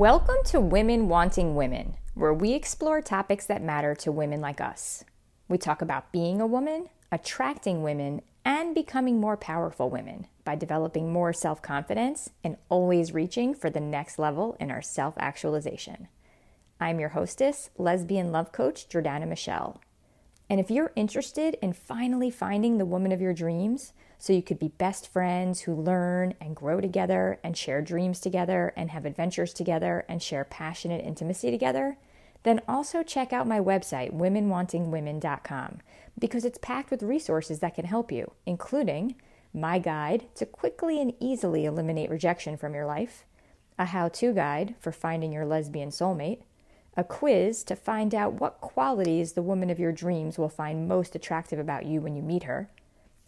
Welcome to Women Wanting Women, where we explore topics that matter to women like us. We talk about being a woman, attracting women, and becoming more powerful women by developing more self confidence and always reaching for the next level in our self actualization. I'm your hostess, lesbian love coach Jordana Michelle. And if you're interested in finally finding the woman of your dreams, so you could be best friends who learn and grow together and share dreams together and have adventures together and share passionate intimacy together, then also check out my website, womenwantingwomen.com, because it's packed with resources that can help you, including my guide to quickly and easily eliminate rejection from your life, a how to guide for finding your lesbian soulmate, a quiz to find out what qualities the woman of your dreams will find most attractive about you when you meet her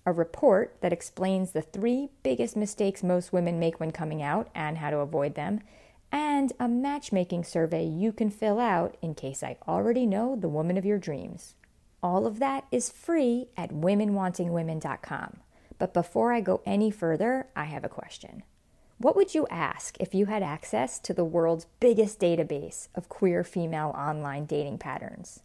a report that explains the three biggest mistakes most women make when coming out and how to avoid them, and a matchmaking survey you can fill out in case I already know the woman of your dreams. All of that is free at womenwantingwomen.com. But before I go any further, I have a question. What would you ask if you had access to the world's biggest database of queer female online dating patterns?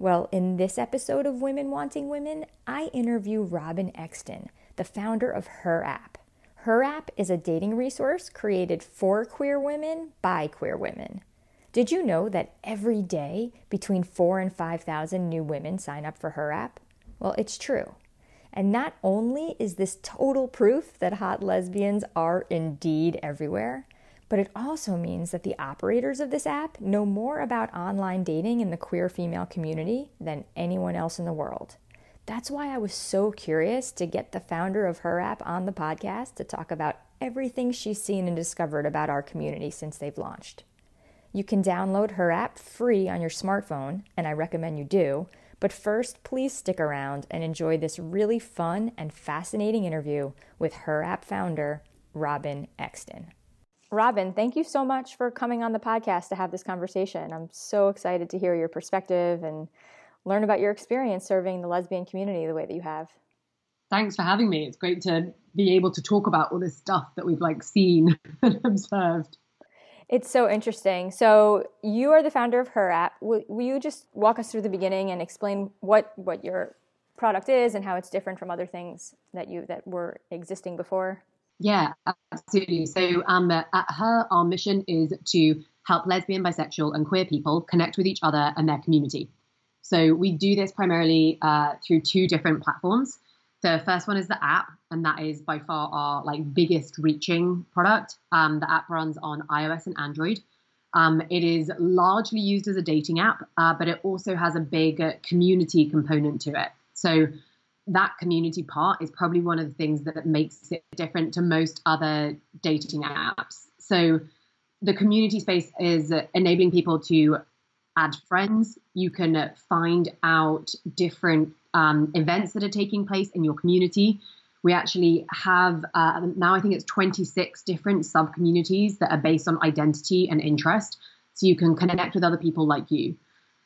Well, in this episode of Women Wanting Women, I interview Robyn Exton, the founder of Her App. Her App is a dating resource created for queer women by queer women. Did you know that every day between 4 and 5,000 new women sign up for Her App? Well, it's true. And not only is this total proof that hot lesbians are indeed everywhere, but it also means that the operators of this app know more about online dating in the queer female community than anyone else in the world. That's why I was so curious to get the founder of her app on the podcast to talk about everything she's seen and discovered about our community since they've launched. You can download her app free on your smartphone, and I recommend you do. But first, please stick around and enjoy this really fun and fascinating interview with her app founder, Robyn Exton. Robyn, thank you so much for coming on the podcast to have this conversation. I'm so excited to hear your perspective and learn about your experience serving the lesbian community the way that you have. Thanks for having me. It's great to be able to talk about all this stuff that we've like seen and observed. It's so interesting. So you are the founder of Her App. Will, will you just walk us through the beginning and explain what what your product is and how it's different from other things that you that were existing before? Yeah, absolutely. So um, at her, our mission is to help lesbian, bisexual, and queer people connect with each other and their community. So we do this primarily uh, through two different platforms. The first one is the app, and that is by far our like biggest reaching product. Um, the app runs on iOS and Android. Um, it is largely used as a dating app, uh, but it also has a big community component to it. So that community part is probably one of the things that makes it different to most other dating apps. So the community space is enabling people to add friends. You can find out different um, events that are taking place in your community. We actually have uh, now, I think it's 26 different sub communities that are based on identity and interest. So you can connect with other people like you.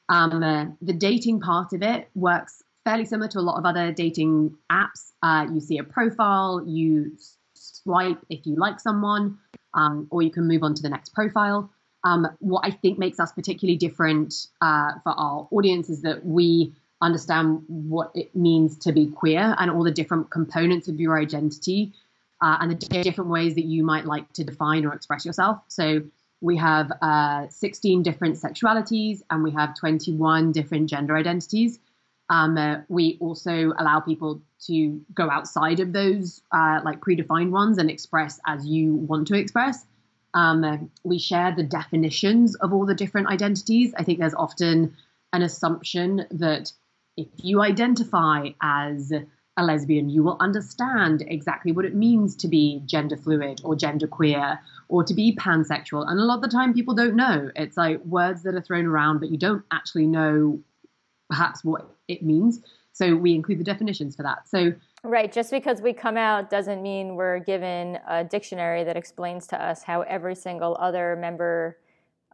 Um, uh, the dating part of it works fairly similar to a lot of other dating apps. Uh, you see a profile, you swipe if you like someone, um, or you can move on to the next profile. Um, what I think makes us particularly different uh, for our audience is that we understand what it means to be queer and all the different components of your identity uh, and the different ways that you might like to define or express yourself. So we have uh, 16 different sexualities and we have 21 different gender identities. Um, uh, we also allow people to go outside of those uh, like predefined ones and express as you want to express. Um, uh, we share the definitions of all the different identities. I think there's often an assumption that if you identify as a lesbian, you will understand exactly what it means to be gender fluid or gender queer or to be pansexual. And a lot of the time, people don't know. It's like words that are thrown around, but you don't actually know perhaps what it means. So we include the definitions for that. So Right, just because we come out doesn't mean we're given a dictionary that explains to us how every single other member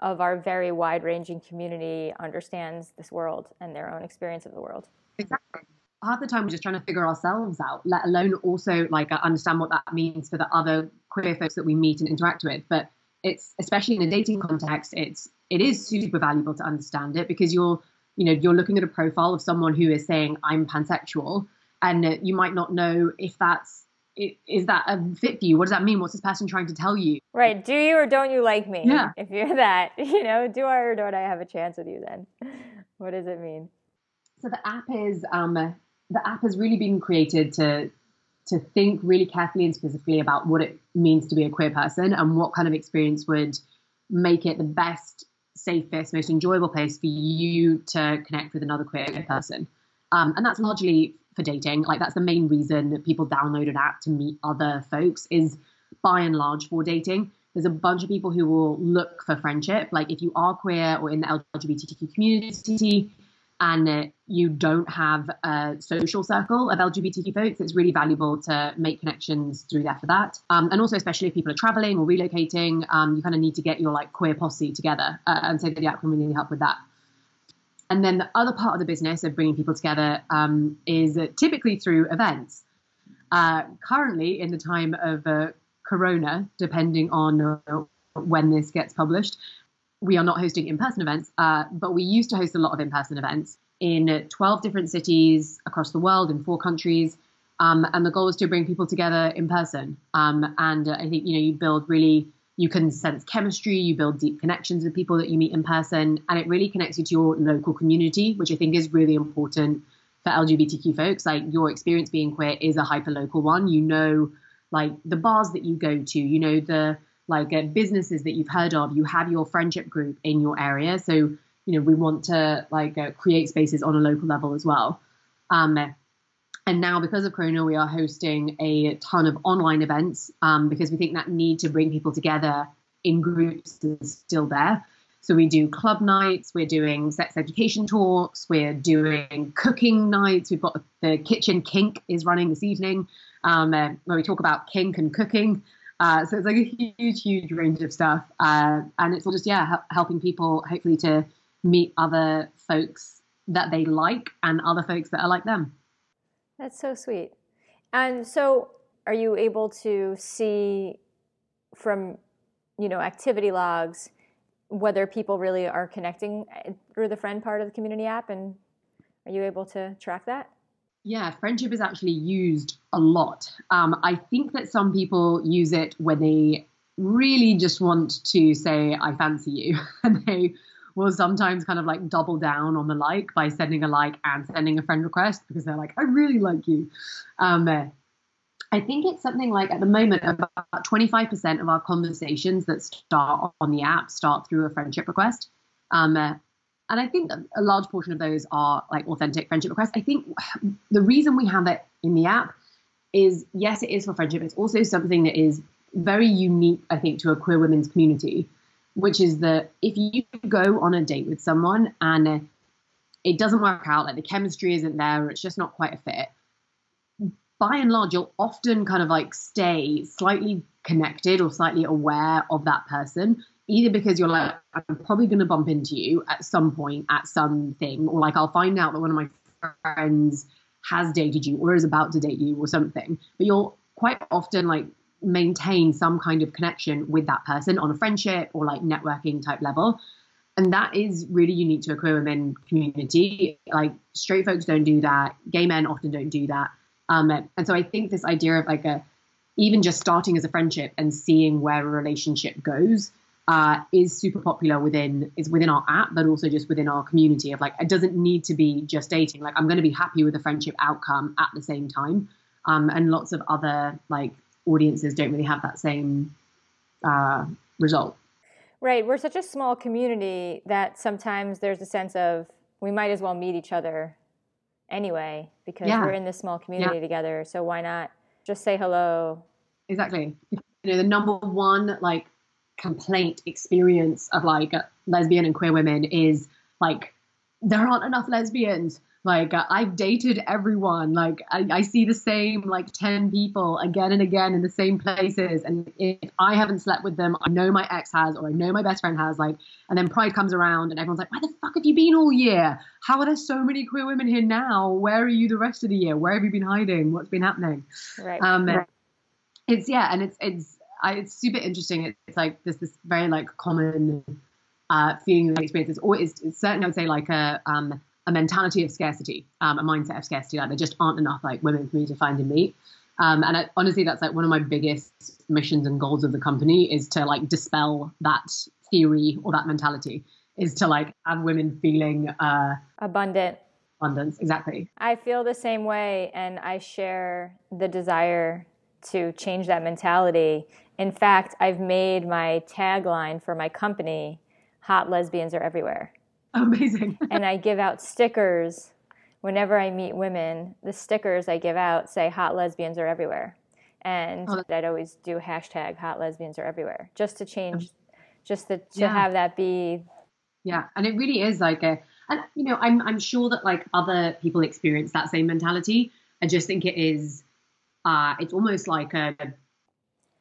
of our very wide ranging community understands this world and their own experience of the world. Exactly. Half the time we're just trying to figure ourselves out, let alone also like understand what that means for the other queer folks that we meet and interact with. But it's especially in a dating context, it's it is super valuable to understand it because you're you know you're looking at a profile of someone who is saying I'm pansexual, and you might not know if that's is that a fit for you? What does that mean? What's this person trying to tell you? Right. Do you or don't you like me? Yeah. If you're that, you know, do I or don't I have a chance with you then? What does it mean? So the app is um, the app has really been created to to think really carefully and specifically about what it means to be a queer person and what kind of experience would make it the best, safest, most enjoyable place for you to connect with another queer person. Um, and that's largely for dating. Like that's the main reason that people download an app to meet other folks is by and large for dating. There's a bunch of people who will look for friendship. Like if you are queer or in the LGBTQ community, and you don't have a social circle of LGBTQ folks, it's really valuable to make connections through there for that. Um, and also, especially if people are traveling or relocating, um, you kind of need to get your like queer posse together. Uh, and so the app can really help with that. And then the other part of the business of bringing people together um, is typically through events. Uh, currently, in the time of uh, Corona, depending on uh, when this gets published, we are not hosting in-person events, uh, but we used to host a lot of in-person events in 12 different cities across the world in four countries. Um, and the goal is to bring people together in person. Um, and I think you know you build really you can sense chemistry, you build deep connections with people that you meet in person, and it really connects you to your local community, which I think is really important for LGBTQ folks. Like your experience being queer is a hyper local one. You know, like the bars that you go to, you know the like uh, businesses that you've heard of. You have your friendship group in your area, so you know we want to like uh, create spaces on a local level as well. Um, and now because of Corona, we are hosting a ton of online events um, because we think that need to bring people together in groups is still there. So we do club nights, we're doing sex education talks, we're doing cooking nights. We've got the, kitchen kink is running this evening, um, uh, where we talk about kink and cooking. Uh, so it's like a huge, huge range of stuff, uh, and it's all just yeah, helping people hopefully to meet other folks that they like and other folks that are like them. That's so sweet. And so, are you able to see from you know activity logs whether people really are connecting uh, through the friend part of the community app, and are you able to track that? Yeah, friendship is actually used a lot. Um, I think that some people use it when they really just want to say, I fancy you. and they will sometimes kind of like double down on the like by sending a like and sending a friend request because they're like, I really like you. Um, I think it's something like at the moment about 25% of our conversations that start on the app start through a friendship request. Um, and I think a large portion of those are like authentic friendship requests. I think the reason we have it in the app is yes, it is for friendship. It's also something that is very unique, I think, to a queer women's community, which is that if you go on a date with someone and it doesn't work out, like the chemistry isn't there, or it's just not quite a fit, by and large, you'll often kind of like stay slightly connected or slightly aware of that person either because you're like, I'm probably going to bump into you at some point at something, or like I'll find out that one of my friends has dated you or is about to date you or something. But you'll quite often like maintain some kind of connection with that person on a friendship or like networking type level. And that is really unique to a queer women community. Like straight folks don't do that. Gay men often don't do that. Um, and so I think this idea of like a even just starting as a friendship and seeing where a relationship goes uh, is super popular within is within our app, but also just within our community of like it doesn't need to be just dating. Like I'm going to be happy with the friendship outcome at the same time, um, and lots of other like audiences don't really have that same uh, result. Right, we're such a small community that sometimes there's a sense of we might as well meet each other anyway because yeah. we're in this small community yeah. together. So why not just say hello? Exactly. You know, the number one like complaint experience of like lesbian and queer women is like there aren't enough lesbians. Like uh, i've dated everyone. Like I, I, see the same like 10 people again and again in the same places. And if i haven't slept with them i know my ex has or i know my best friend has like and then pride comes around and everyone's like where the fuck have you been all year? How are there so many queer women here now? Where are you the rest of the year? Where have you been hiding? What's been happening? Right, um, right. it's yeah and it's it's I, it's super interesting. It's, it's like there's this very like common uh, feeling and experience. It's always it's certainly I would say like a um, a mentality of scarcity, um, a mindset of scarcity. Like there just aren't enough like women for me to find and meet. Um, and I, honestly, that's like one of my biggest missions and goals of the company is to like dispel that theory or that mentality. Is to like have women feeling uh, abundant. Abundance, exactly. I feel the same way, and I share the desire to change that mentality. In fact, I've made my tagline for my company hot lesbians are everywhere. Amazing. and I give out stickers whenever I meet women. The stickers I give out say hot lesbians are everywhere. And oh, I'd always do hashtag hot lesbians are everywhere just to change, just to, to yeah. have that be. Yeah. And it really is like a, and you know, I'm, I'm sure that like other people experience that same mentality. I just think it is, uh, it's almost like a,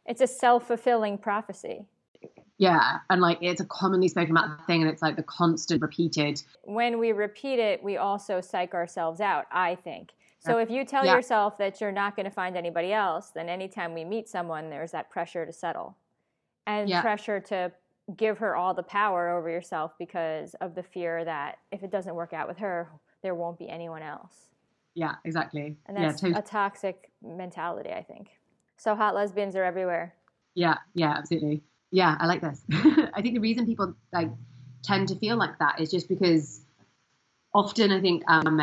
it's a self-fulfilling prophecy yeah, and like it's a commonly spoken about thing, and it's like the constant repeated. When we repeat it, we also psych ourselves out. I think so. If you tell yeah. yourself that you're not going to find anybody else, then anytime we meet someone, there's that pressure to settle, and yeah. pressure to give her all the power over yourself because of the fear that if it doesn't work out with her, there won't be anyone else. Yeah, exactly. And that's yeah, totally. a toxic mentality, I think. So hot lesbians are everywhere. Yeah, yeah, absolutely yeah, I like this. I think the reason people like tend to feel like that is just because often I think um,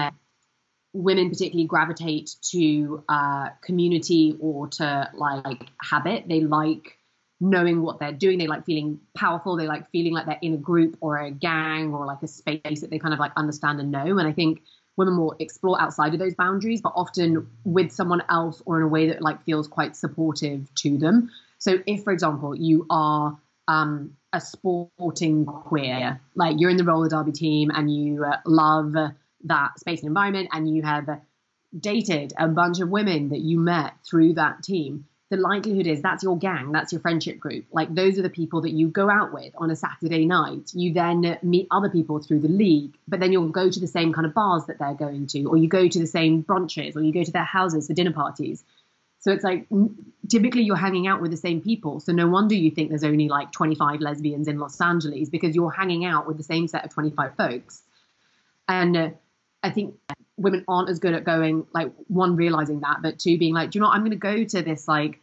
women particularly gravitate to uh, community or to like habit. They like knowing what they're doing. They like feeling powerful. They like feeling like they're in a group or a gang or like a space that they kind of like understand and know. And I think women will explore outside of those boundaries, but often with someone else or in a way that like feels quite supportive to them. So if, for example, you are um, a sporting queer, like you're in the roller derby team and you uh, love that space and environment, and you have dated a bunch of women that you met through that team, the likelihood is that's your gang, that's your friendship group. Like those are the people that you go out with on a Saturday night. You then meet other people through the league, but then you'll go to the same kind of bars that they're going to, or you go to the same brunches, or you go to their houses for dinner parties. So it's like typically you're hanging out with the same people. So no wonder you think there's only like 25 lesbians in Los Angeles because you're hanging out with the same set of 25 folks. And uh, I think women aren't as good at going like one realizing that, but two being like, do you know what? I'm going to go to this like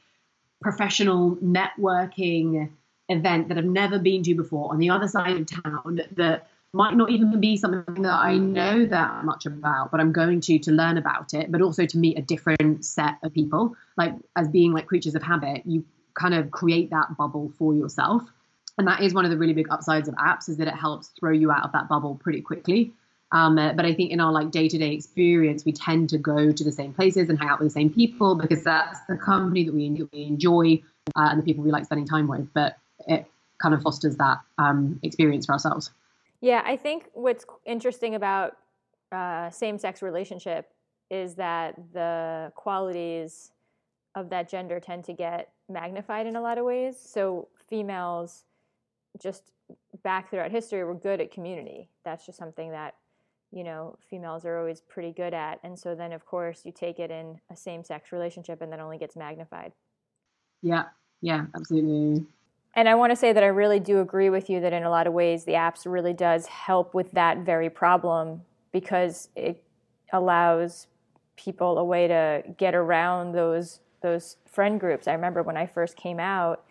professional networking event that I've never been to before on the other side of town that might not even be something that I know that much about, but I'm going to to learn about it, but also to meet a different set of people. Like as being like creatures of habit, you kind of create that bubble for yourself. And that is one of the really big upsides of apps is that it helps throw you out of that bubble pretty quickly. Um, uh, but I think in our like day-to-day experience, we tend to go to the same places and hang out with the same people because that's the company that we, enjoy uh, and the people we like spending time with. But it kind of fosters that um, experience for ourselves. Yeah, I think what's interesting about uh, same-sex relationship is that the qualities of that gender tend to get magnified in a lot of ways. So females, just back throughout history, were good at community. That's just something that you know females are always pretty good at. And so then, of course, you take it in a same-sex relationship, and that only gets magnified. Yeah, yeah, absolutely. And I want to say that I really do agree with you that in a lot of ways the apps really does help with that very problem because it allows people a way to get around those those friend groups. I remember when I first came out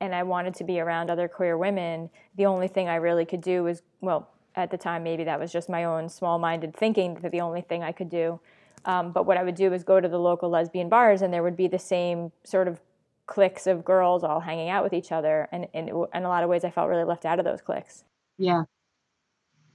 and I wanted to be around other queer women, the only thing I really could do was well, at the time maybe that was just my own small-minded thinking that the only thing I could do. Um, but what I would do was go to the local lesbian bars, and there would be the same sort of cliques of girls all hanging out with each other and, and in a lot of ways i felt really left out of those cliques. Yeah.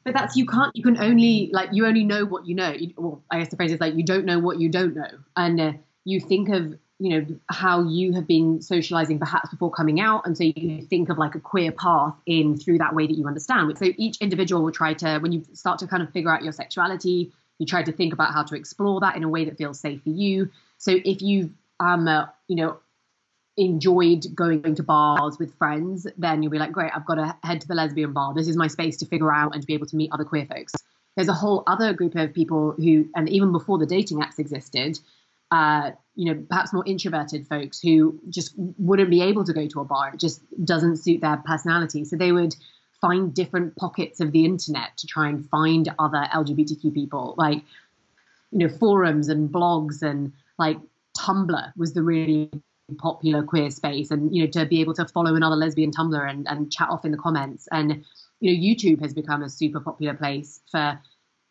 But that's you can't you can only like you only know what you know. You, well i guess the phrase is like you don't know what you don't know. And uh, you think of you know how you have been socializing perhaps before coming out and so you think of like a queer path in through that way that you understand so each individual will try to when you start to kind of figure out your sexuality you try to think about how to explore that in a way that feels safe for you so if you um uh, you know enjoyed going to bars with friends, then you'll be like, great, I've got to head to the lesbian bar. This is my space to figure out and to be able to meet other queer folks. There's a whole other group of people who, and even before the dating apps existed, uh, you know, perhaps more introverted folks who just wouldn't be able to go to a bar. It just doesn't suit their personality. So they would find different pockets of the internet to try and find other LGBTQ people, like, you know, forums and blogs and like Tumblr was the really popular queer space and you know to be able to follow another lesbian tumblr and, and chat off in the comments and you know youtube has become a super popular place for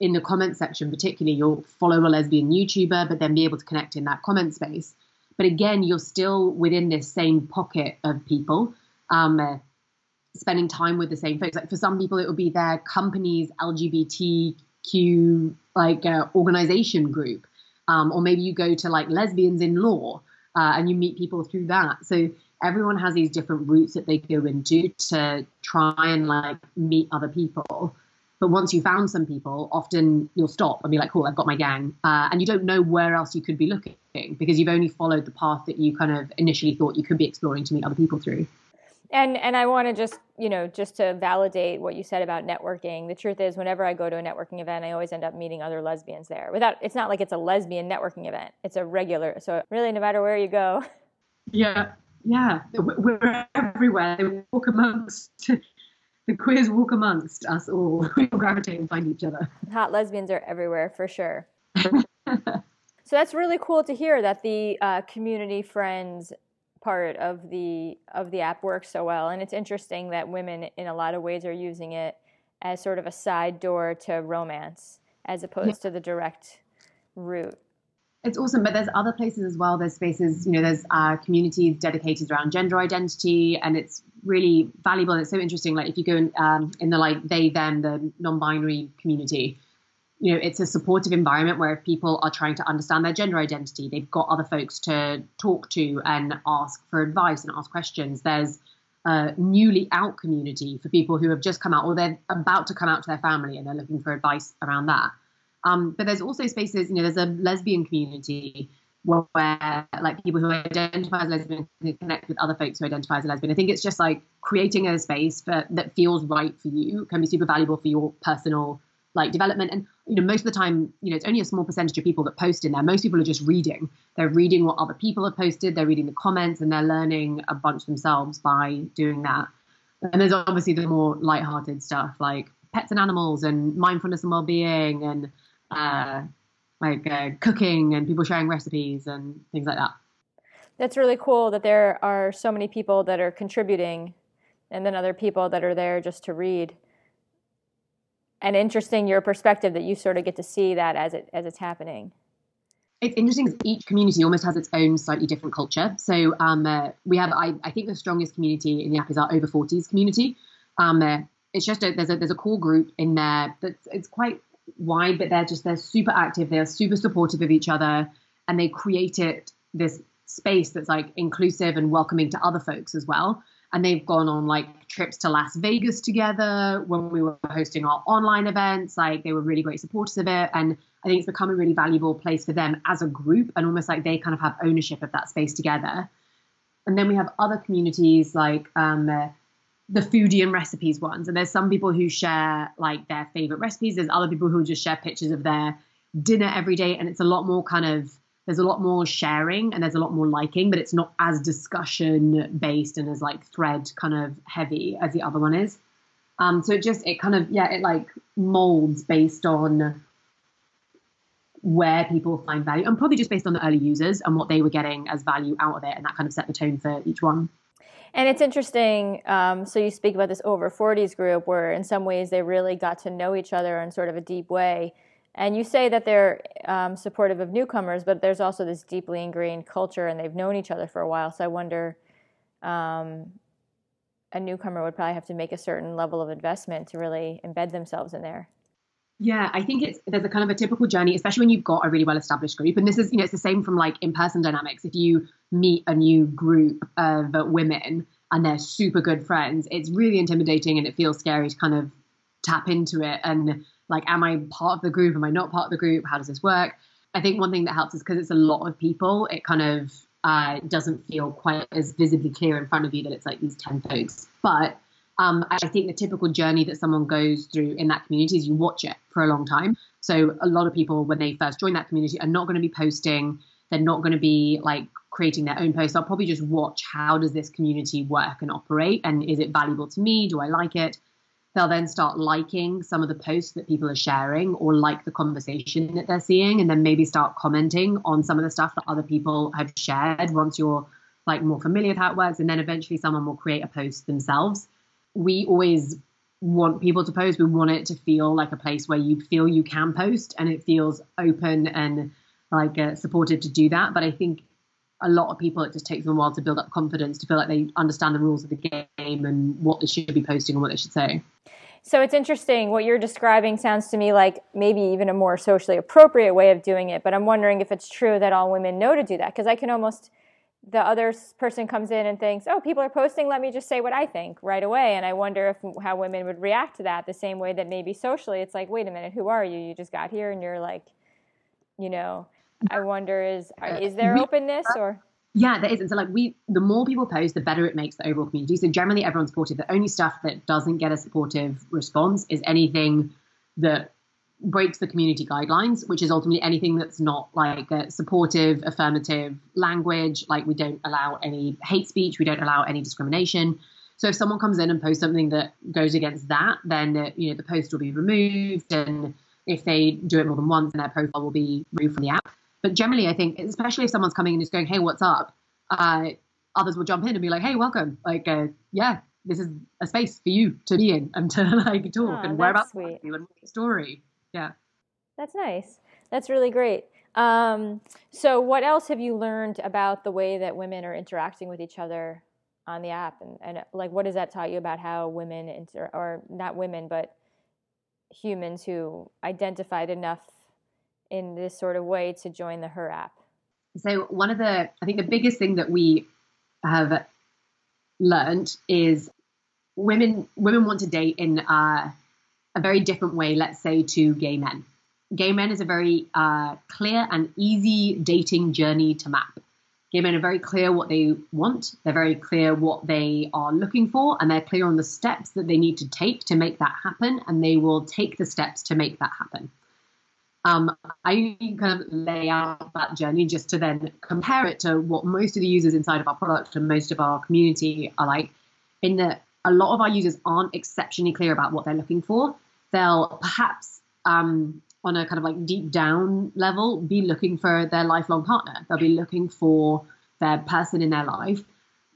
in the comment section, particularly, you'll follow a lesbian YouTuber, but then be able to connect in that comment space. But again, you're still within this same pocket of people, um, uh, spending time with the same folks. Like for some people, it would be their company's LGBTQ like uh, organization group, um, or maybe you go to like lesbians in law uh, and you meet people through that. So everyone has these different routes that they go into to try and like meet other people. But once you found some people, often you'll stop and be like, cool, I've got my gang. Uh, and you don't know where else you could be looking because you've only followed the path that you kind of initially thought you could be exploring to meet other people through. And and I want to just you know just to validate what you said about networking. The truth is, whenever I go to a networking event, I always end up meeting other lesbians there. Without it's not like it's a lesbian networking event; it's a regular. So really, no matter where you go. Yeah, yeah, we're everywhere. They walk amongst the queers walk amongst us all. We all gravitate and find each other. Hot lesbians are everywhere for sure. so that's really cool to hear that the uh, community friends part of the of the app works so well, and it's interesting that women in a lot of ways are using it as sort of a side door to romance as opposed yeah. to the direct route it's awesome but there's other places as well. There's spaces you know there's uh, communities dedicated around gender identity and it's really valuable. And it's so interesting like if you go in, um, in the like they them the non-binary community you know it's a supportive environment where if people are trying to understand their gender identity they've got other folks to talk to and ask for advice and ask questions. There's a newly out community for people who have just come out or they're about to come out to their family and they're looking for advice around that um, but there's also spaces, you know, there's a lesbian community where, like people who identify as lesbian can connect with other folks who identify as lesbian. I think it's just like creating a space for, that feels right for you can be super valuable for your personal like development. And you know, most of the time, you know, it's only a small percentage of people that post in there. Most people are just reading. They're reading what other people have posted. They're reading the comments, and they're learning a bunch themselves by doing that. And there's obviously the more light-hearted stuff like pets and animals and mindfulness and well-being and uh, like uh, cooking and people sharing recipes and things like that. That's really cool that there are so many people that are contributing and then other people that are there just to read. And interesting your perspective that you sort of get to see that as it as it's happening. It's interesting. because Each community almost has its own slightly different culture. So um, uh, we have, I, I, think, the strongest community in the app is our over 40s community. Um, uh, it's just a, there's a there's a core group in there that's it's quite wide, but they're just they're super active. They're super supportive of each other, and they created this space that's like inclusive and welcoming to other folks as well. And they've gone on like trips to Las Vegas together when we were hosting our online events. Like they were really great supporters of it, and I think it's become a really valuable place for them as a group, and almost like they kind of have ownership of that space together. And then we have other communities like um, the foodie and recipes ones. And there's some people who share like their favorite recipes. There's other people who just share pictures of their dinner every day. And it's a lot more kind of, there's a lot more sharing and there's a lot more liking, but it's not as discussion based and as like thread kind of heavy as the other one is. Um, so it just, it kind of, yeah, it like molds based on where people find value and probably just based on the early users and what they were getting as value out of it. And that kind of set the tone for each one. And it's interesting. Um, so you speak about this over 40s group where, in some ways, they really got to know each other in sort of a deep way. And you say that they're um, supportive of newcomers, but there's also this deeply ingrained culture, and they've known each other for a while. So I wonder, um, a newcomer would probably have to make a certain level of investment to really embed themselves in there. Yeah, I think it's there's a kind of a typical journey, especially when you've got a really well established group. And this is, you know, it's the same from like in person dynamics. If you meet a new group of women and they're super good friends, it's really intimidating and it feels scary to kind of tap into it. And like, am I part of the group? Am I not part of the group? How does this work? I think one thing that helps is because it's a lot of people, it kind of uh, doesn't feel quite as visibly clear in front of you that it's like these 10 folks. But um, I think the typical journey that someone goes through in that community is you watch it for a long time. So a lot of people, when they first join that community, are not going to be posting They're not going to be like creating their own posts. I'll probably just watch how does this community work and operate, and is it valuable to me? Do I like it? They'll then start liking some of the posts that people are sharing or like the conversation that they're seeing, and then maybe start commenting on some of the stuff that other people have shared once you're like more familiar with how it works. And then eventually someone will create a post themselves. We always want people to post. We want it to feel like a place where you feel you can post and it feels open and like uh, supported to do that. But I think a lot of people, it just takes them a while to build up confidence to feel like they understand the rules of the game and what they should be posting and what they should say. So it's interesting. What you're describing sounds to me like maybe even a more socially appropriate way of doing it. But I'm wondering if it's true that all women know to do that because I can almost the other person comes in and thinks, "Oh, people are posting. Let me just say what I think right away." And I wonder if how women would react to that the same way that maybe socially it's like, "Wait a minute, who are you? You just got here and you're like, you know." I wonder is uh, is there openness or yeah, there is. And so like we the more people post, the better it makes the overall community. So generally everyone's supportive. The only stuff that doesn't get a supportive response is anything that breaks the community guidelines, which is ultimately anything that's not like a supportive, affirmative language. Like we don't allow any hate speech, we don't allow any discrimination. So if someone comes in and posts something that goes against that, then uh, you know the post will be removed, and if they do it more than once, then their profile will be removed from the app. But generally, I think, especially if someone's coming in and just going, "Hey, what's up?" Uh, others will jump in and be like, "Hey, welcome!" Like, uh, yeah, this is a space for you to be in and to like talk oh, and where about you and story. Yeah, that's nice. That's really great. Um, so, what else have you learned about the way that women are interacting with each other on the app, and, and like, what has that taught you about how women inter- or not women, but humans who identified enough in this sort of way to join the Her app? So one of the, I think the biggest thing that we have learned is women women want to date in uh, a very different way. Let's say to gay men. Gay men is a very uh, clear and easy dating journey to map. Gay men are very clear what they want. They're very clear what they are looking for, and they're clear on the steps that they need to take to make that happen. And they will take the steps to make that happen um, I kind of lay out that journey just to then compare it to what most of the users inside of our product and most of our community are like. In that, a lot of our users aren't exceptionally clear about what they're looking for. They'll perhaps, um, on a kind of like deep down level, be looking for their lifelong partner. They'll be looking for their person in their life.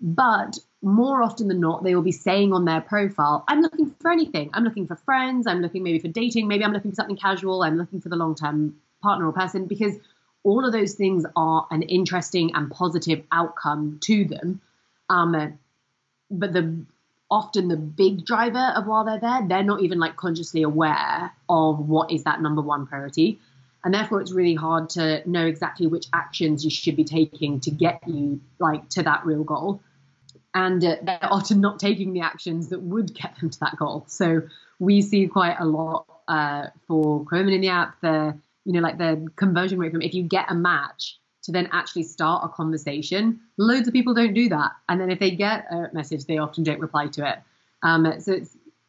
But more often than not, they will be saying on their profile, I'm looking for anything. I'm looking for friends. I'm looking maybe for dating. Maybe I'm looking for something casual. I'm looking for the long term partner or person because all of those things are an interesting and positive outcome to them. Um, but the often the big driver of while they're there, they're not even like consciously aware of what is that number one priority. And therefore, it's really hard to know exactly which actions you should be taking to get you like to that real goal and uh, they're often not taking the actions that would get them to that goal. So we see quite a lot uh, for women in the app. The you know like the conversion rate from if you get a match to then actually start a conversation, loads of people don't do that. And then if they get a message, they often don't reply to it. Um, so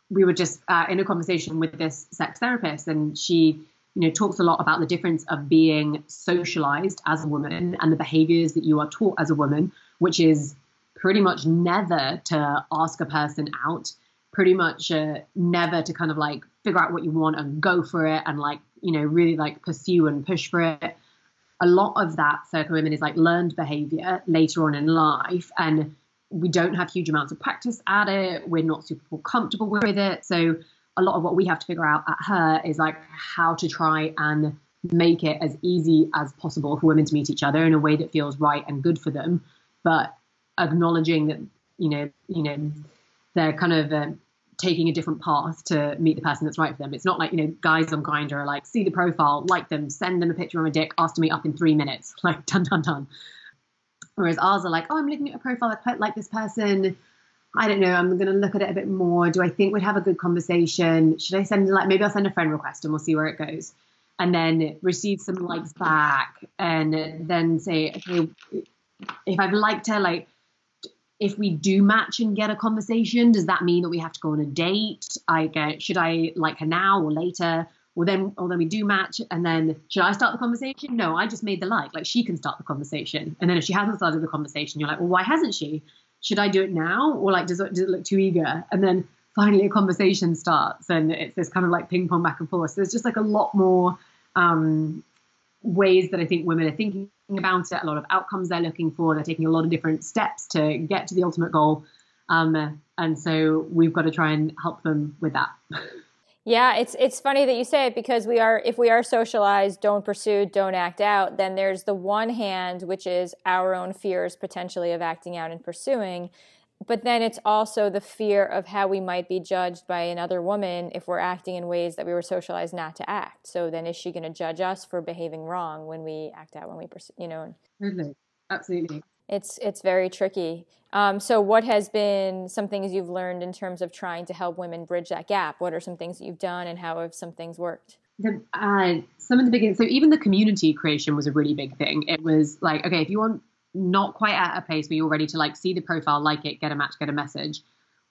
we were just uh, in a conversation with this sex therapist, and she you know talks a lot about the difference of being socialized as a woman and the behaviors that you are taught as a woman, which is pretty much never to ask a person out, pretty much uh, never to kind of like figure out what you want and go for it and like, you know, really like pursue and push for it. A lot of that for women is like learned behavior later on in life. And we don't have huge amounts of practice at it. We're not super comfortable with it. So a lot of what we have to figure out at her is like how to try and make it as easy as possible for women to meet each other in a way that feels right and good for them. But acknowledging that you know you know they're kind of uh, taking a different path to meet the person that's right for them. It's not like you know guys on Grindr are like see the profile, like them, send them a picture of a dick, ask to meet up in three minutes, like done done done. Whereas ours are like, oh, I'm looking at a profile, I quite like this person. I don't know. I'm going to look at it a bit more. Do I think we'd have a good conversation? Should I send like maybe I'll send a friend request and we'll see where it goes, and then receive some likes back, and then say, okay, if I've liked her, like if we do match and get a conversation, does that mean that we have to go on a date? I get, should I like her now or later? well then or then we do match and then should i start the conversation? No i just made the like. Like she can start the conversation. And then if she hasn't started the conversation you're like well why hasn't she? Should i do it now? Or like does it, does it look too eager? And then finally a conversation starts and it's this kind of like ping pong back and forth. So there's just like a lot more um, ways that i think women are thinking about it a lot of outcomes they're looking for they're taking a lot of different steps to get to the ultimate goal. Um, and so we've got to try and help them with that. Yeah, it's it's funny that you say it because we are if we are socialized, don't pursue, don't act out, then there's the one hand which is our own fears potentially of acting out and pursuing, but then it's also the fear of how we might be judged by another woman if we're acting in ways that we were socialized not to act. So then is she going to judge us for behaving wrong when we act out when we you know? Totally. Absolutely. It's it's very tricky. Um, so, what has been some things you've learned in terms of trying to help women bridge that gap? What are some things that you've done, and how have some things worked? The, uh, some of the big so even the community creation was a really big thing. It was like, okay, if you want not quite at a place where you're ready to like see the profile, like it, get a match, get a message,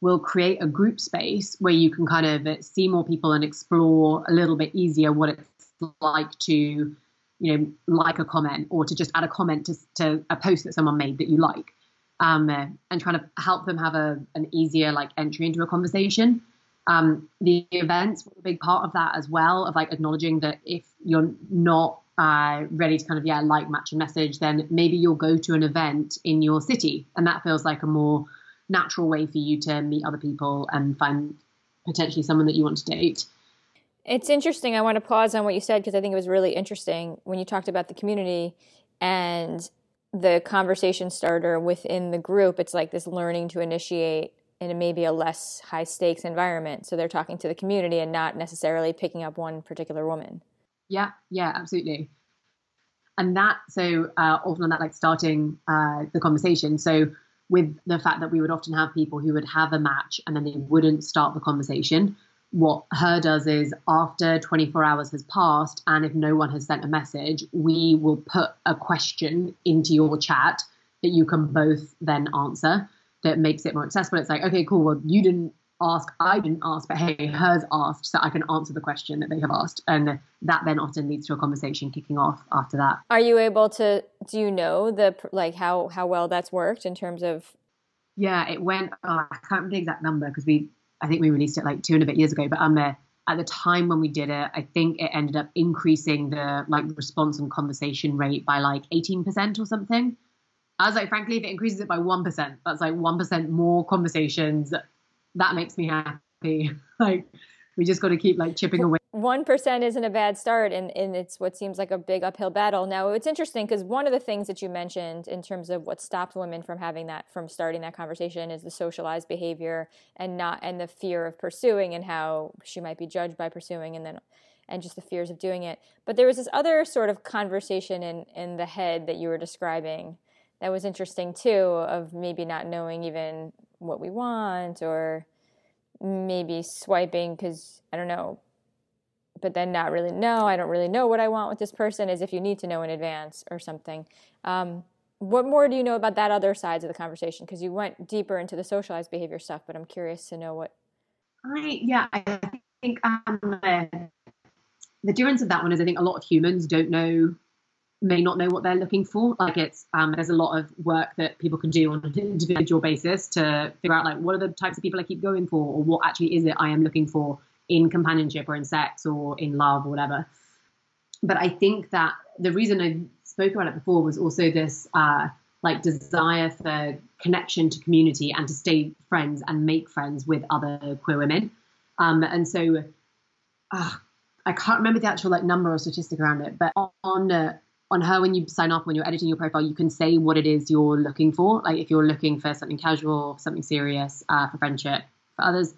we'll create a group space where you can kind of see more people and explore a little bit easier what it's like to you know, like a comment or to just add a comment to, to a post that someone made that you like, um, and trying to help them have a an easier like entry into a conversation. Um, the events were a big part of that as well, of like acknowledging that if you're not uh, ready to kind of yeah like match a message, then maybe you'll go to an event in your city, and that feels like a more natural way for you to meet other people and find potentially someone that you want to date. It's interesting. I want to pause on what you said because I think it was really interesting when you talked about the community and the conversation starter within the group. It's like this learning to initiate in maybe a less high stakes environment. So they're talking to the community and not necessarily picking up one particular woman. Yeah, yeah, absolutely. And that, so uh, often on that, like starting uh, the conversation. So with the fact that we would often have people who would have a match and then they wouldn't start the conversation what her does is after 24 hours has passed and if no one has sent a message we will put a question into your chat that you can both then answer that makes it more accessible it's like okay cool well you didn't ask i didn't ask but hey hers asked so i can answer the question that they have asked and that then often leads to a conversation kicking off after that are you able to do you know the like how how well that's worked in terms of yeah it went oh, i can't remember the exact number because we I think we released it like two and a bit years ago, but um, uh, at the time when we did it, I think it ended up increasing the like response and conversation rate by like 18% or something. I was like, frankly, if it increases it by 1%, that's like 1% more conversations. That makes me happy. like, we just got to keep like chipping away. One percent isn't a bad start, and, and it's what seems like a big uphill battle. Now it's interesting because one of the things that you mentioned in terms of what stopped women from having that from starting that conversation is the socialized behavior and not and the fear of pursuing and how she might be judged by pursuing, and then and just the fears of doing it. But there was this other sort of conversation in in the head that you were describing that was interesting too, of maybe not knowing even what we want or maybe swiping because I don't know, but then not really know. I don't really know what I want with this person. As if you need to know in advance or something. Um, what more do you know about that other sides of the conversation? Because you went deeper into the socialized behavior stuff, but I'm curious to know what. I yeah, I think um, the difference of that one is I think a lot of humans don't know may not know what they're looking for. Like it's um, there's a lot of work that people can do on an individual basis to figure out like what are the types of people I keep going for, or what actually is it I am looking for in companionship or in sex or in love or whatever. But I think that the reason I spoke about it before was also this uh, like desire for connection to community and to stay friends and make friends with other queer women. Um, and so uh, I can't remember the actual like number or statistic around it, but on uh, on her when you sign up when you're editing your profile you can say what it is you're looking for. Like if you're looking for something casual something serious uh, for friendship for others.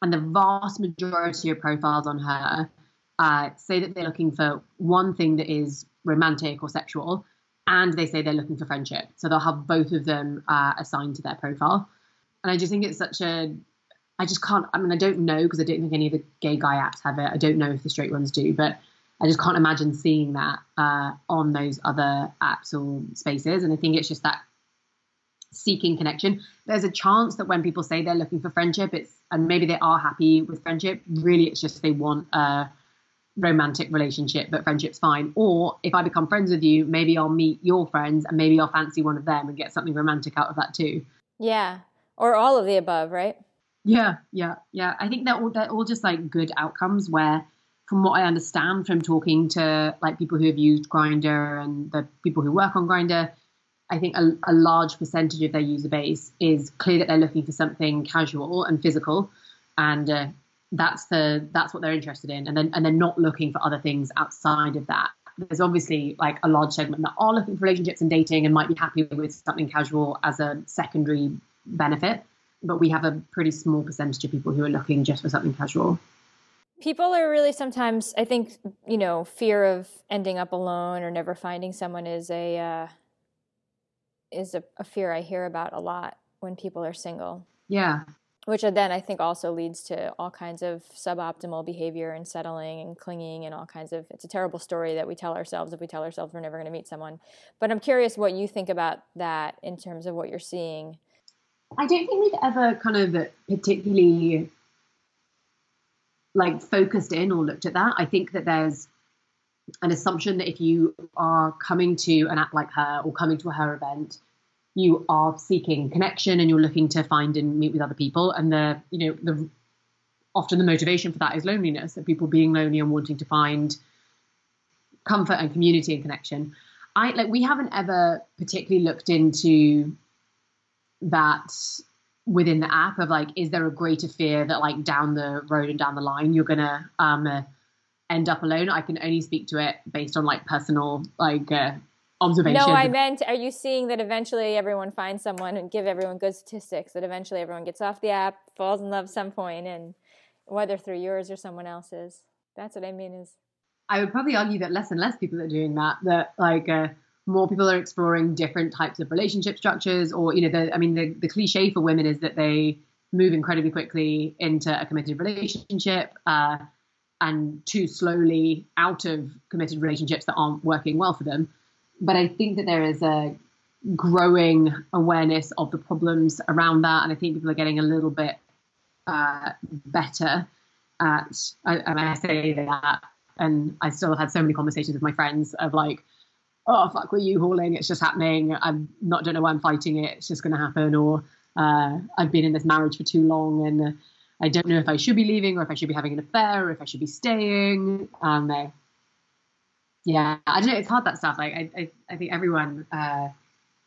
And the vast majority of profiles on her uh, say that they're looking for one thing that is romantic or sexual and they say they're looking for friendship. So they'll have both of them uh, assigned to their profile. And i just think it's such a i just can't i mean i don't know because i don't think any of the gay guy apps have it. I don't know if the straight ones do but I just can't imagine seeing that uh, on those other apps or spaces. And I think it's just that seeking connection. There's a chance that when people say they're looking for friendship, it's and maybe they are happy with friendship. Really, it's just they want a romantic relationship, but friendship's fine. Or if I become friends with you, maybe I'll meet your friends and maybe I'll fancy one of them and get something romantic out of that too. Yeah. Or all of the above, right? Yeah, yeah, yeah. I think they're all they're all just like good outcomes where from what I understand from talking to like people who have used Grindr and the people who work on Grindr, I think a, a large percentage of their user base is clear that they're looking for something casual and physical, and uh, that's the that's what they're interested in, and then and they're not looking for other things outside of that. There's obviously like a large segment that are looking for relationships and dating and might be happy with something casual as a secondary benefit, but we have a pretty small percentage of people who are looking just for something casual. People are really sometimes, I think, you know, fear of ending up alone or never finding someone is a uh, is a, a fear I hear about a lot when people are single. Yeah, which then I think also leads to all kinds of suboptimal behavior and settling and clinging and all kinds of. It's a terrible story that we tell ourselves if we tell ourselves we're never going to meet someone. But I'm curious what you think about that in terms of what you're seeing. I don't think we've ever kind of particularly like focused in or looked at that. I think that there's an assumption that if you are coming to an app like her or coming to a her event you are seeking connection and you're looking to find and meet with other people and the you know the often the motivation for that is loneliness of people being lonely and wanting to find comfort and community and connection i like we haven't ever particularly looked into that within the app of like is there a greater fear that like down the road and down the line you're gonna um uh, end up alone i can only speak to it based on like personal like uh, observation. No, I meant, are you seeing that eventually everyone finds someone and give everyone good statistics that eventually everyone gets off the app, falls in love some point, and whether through yours or someone else's. That's what I mean. Is I would probably argue that less and less people are doing that. That like uh, more people are exploring different types of relationship structures, or you know, the, I mean, the, the cliche for women is that they move incredibly quickly into a committed relationship. Uh, and too slowly out of committed relationships that aren't working well for them but I think that there is a growing awareness of the problems around that, and I think people are getting a little bit uh, better at. And I say that, and I still have had so many conversations with my friends of like, "Oh fuck, we're U-Hauling? It's just happening. I'm not don't know why I'm fighting it. It's just going to happen." Or uh, I've been in this marriage for too long, and I don't know if I should be leaving, or if I should be having an affair, or if I should be staying. Um, yeah, I don't know. It's hard that stuff. Like I, I, I think everyone uh,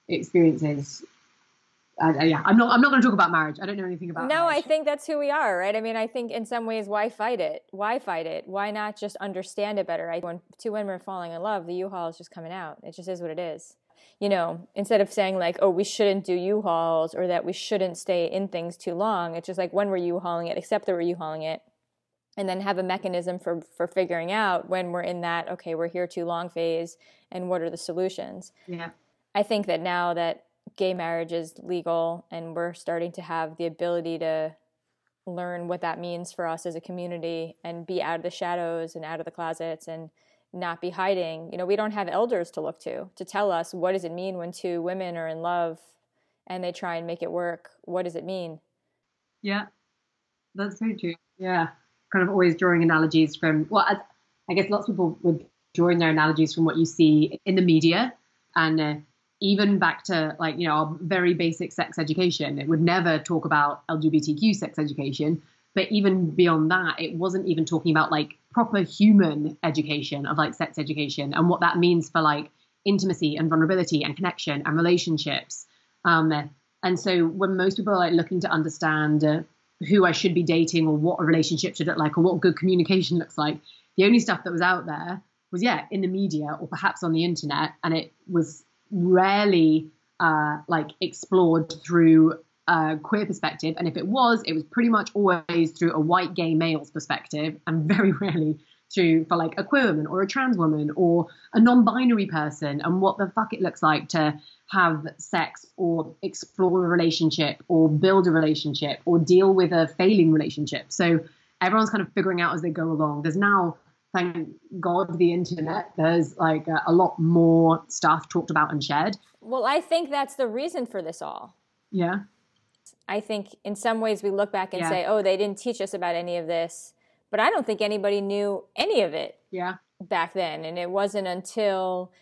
experiences. Uh, yeah, I'm not. I'm not going to talk about marriage. I don't know anything about. No, marriage. I think that's who we are, right? I mean, I think in some ways, why fight it? Why fight it? Why not just understand it better? I, when two women are falling in love, the U-Haul is just coming out. It just is what it is. You know, instead of saying like, "Oh, we shouldn't do U-Hauls" or that we shouldn't stay in things too long, it's just like when we're U-Hauling it, except that we're U-Hauling it, and then have a mechanism for for figuring out when we're in that okay we're here too long phase and what are the solutions yeah i think that now that gay marriage is legal and we're starting to have the ability to learn what that means for us as a community and be out of the shadows and out of the closets and not be hiding. You know we don't have elders to look to to tell us what does it mean when two women are in love and they try and make it work. What does it mean? Yeah that's very true. Yeah kind of always drawing analogies from well, I, guess lots of people would drawing their analogies from what you see in the media, and uh, even back to like you know our very basic sex education. It would never talk about LGBTQ sex education, but even beyond that, it wasn't even talking about like proper human education of like sex education and what that means for like intimacy and vulnerability and connection and relationships. Um, and so when most people are like looking to understand uh, who I should be dating or what a relationship should look like or what good communication looks like. The only stuff that was out there was, yeah, in the media or perhaps on the internet. And it was rarely uh, like explored through a queer perspective. And if it was, it was pretty much always through a white gay male's perspective and very rarely through for like a queer woman or a trans woman or a non-binary person and what the fuck it looks like to have sex or explore a relationship or build a relationship or deal with a failing relationship. So everyone's kind of figuring out as they go along. There's now, thank God, the internet. There's like a, a lot more stuff talked about and shared. Well, I think that's the reason for this all. Yeah. I think in some ways we look back and yeah. say, oh, they didn't teach us about any of this but I don't think anybody knew any of it. Yeah. Back then, and it wasn't until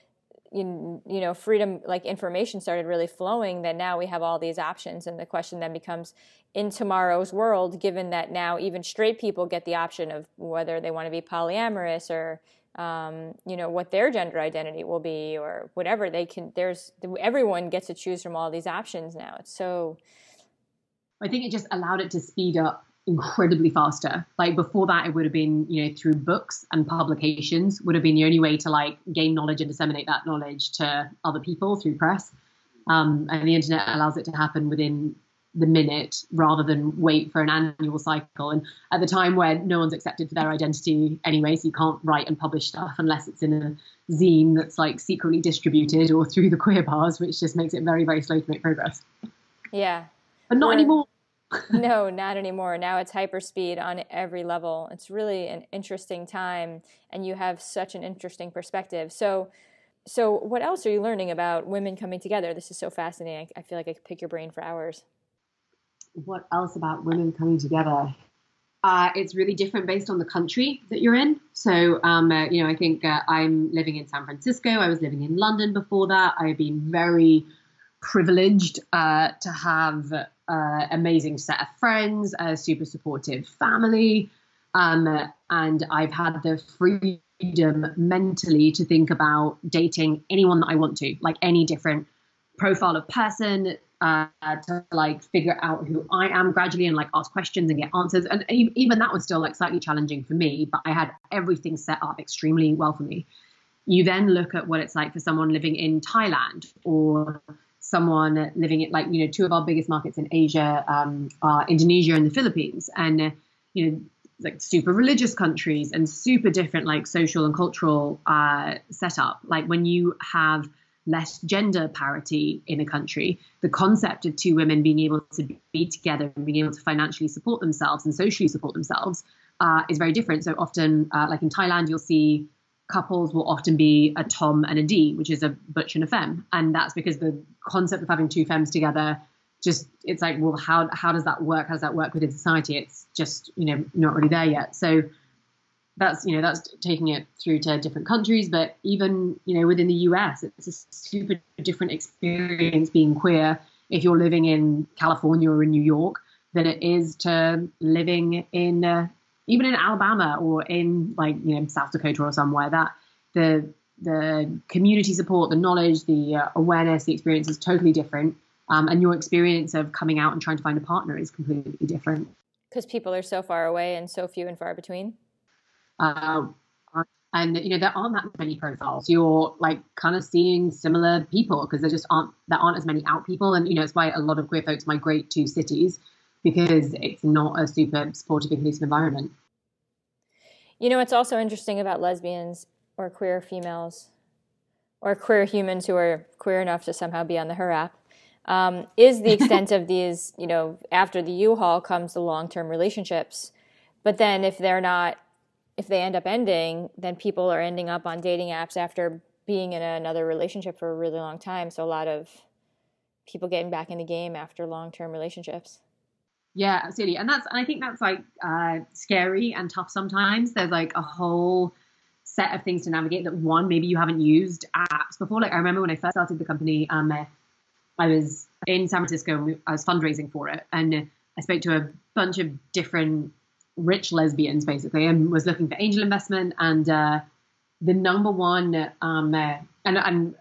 you, you know freedom like information started really flowing then now we have all these options. And the question then becomes in tomorrow's world given that now even straight people get the option of whether they want to be polyamorous or um, you know what their gender identity will be or whatever they can there's everyone gets to choose from all these options now. It's so i think it just allowed it to speed up incredibly faster like before that it would have been you know through books and publications would have been the only way to like gain knowledge and disseminate that knowledge to other people through press um, and the internet allows it to happen within the minute rather than wait for an annual cycle. And at the time where no one's accepted for their identity anyway, so you can't write and publish stuff unless it's in a zine that's like secretly distributed or through the queer bars, which just makes it very, very slow to make progress. Yeah. But not anymore. no, not anymore. Now it's hyperspeed on every level. It's really an interesting time, and you have such an interesting perspective. So, so what else are you learning about women coming together? This is so fascinating. I feel like I could pick your brain for hours what else about women coming together? Uh, it's really different based on the country that you're in. So, um, uh, you know, I think uh, I'm living in San Francisco. I was living in London before that. I've been very privileged uh, to have uh, amazing set of friends, a super supportive family, um, and I've had the freedom mentally to think about dating anyone that I want to, like any different profile of person, uh, to like figure out who I am gradually and like ask questions and get answers. And even that was still like slightly challenging for me, but I had everything set up extremely well for me. You then look at what it's like for someone living in Thailand or someone living in like you know two of our biggest markets in Asia um, are Indonesia and the Philippines, and uh, you know like super religious countries and super different like social and cultural uh, setup. Like when you have less gender parity in a country, the concept of two women being able to be together and being able to financially support themselves and socially support themselves uh, is very different. So often, uh, like in Thailand, you'll see couples will often be a Tom and a Dee, which is a butch and a femme, and that's because the concept of having two femmes together just it's like well how how does that work? How does that work within society? It's just you know not really there yet. So that's you know that's taking it through to different countries. But even you know within the US it's a super different experience being queer. If you're living in California or in New York than it is to living in uh, even in Alabama or in like you know South Dakota or somewhere that the the community support the knowledge the uh, awareness the experience is totally different. Um, and your experience of coming out and trying to find a partner is completely different. Because people are so far away and so few and far between? Uh, and you know there aren't that many profiles. You're like kind of seeing similar people because there just aren't there aren't as many out people, and you know it's why a lot of queer folks migrate to cities because it's not a super supportive, inclusive environment. You know, it's also interesting about lesbians or queer females or queer humans who are queer enough to somehow be on the Her app. Um, is the extent of these, you know, after the U-Haul comes the long-term relationships. But then if they're not if they end up ending, then people are ending up on dating apps after being in another relationship for a really long time. So a lot of people getting back in the game after long term relationships. Yeah, absolutely. And that's and I think that's like uh, scary and tough sometimes. There's like a whole set of things to navigate that one, maybe you haven't used apps before. Like I remember when I first started the company, um, I was in San Francisco and I was fundraising for it. And I spoke to a bunch of different rich lesbians basically and was looking for angel investment and uh, the number one um, uh, and, and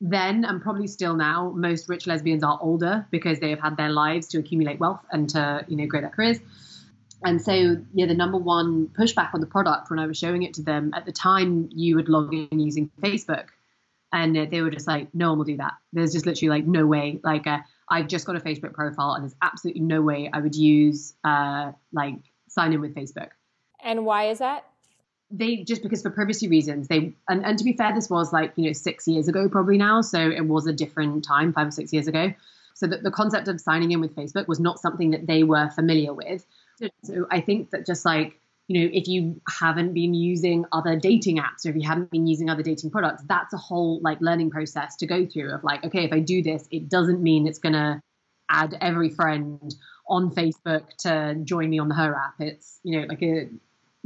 then and probably still now most rich lesbians are older because they have had their lives to accumulate wealth and to you know grow their careers and so yeah the number one pushback on the product when i was showing it to them at the time you would log in using facebook and they were just like no one will do that there's just literally like no way like uh, I've just got a Facebook profile, and there's absolutely no way I would use uh, like sign in with Facebook. And why is that? They just because for privacy reasons. They and, and to be fair, this was like you know six years ago probably now, so it was a different time, five or six years ago. So that the concept of signing in with Facebook was not something that they were familiar with. So I think that just like you know, if you haven't been using other dating apps or if you haven't been using other dating products, that's a whole like learning process to go through of like, okay, if I do this, it doesn't mean it's gonna add every friend on Facebook to join me on the Her app. It's, you know, like a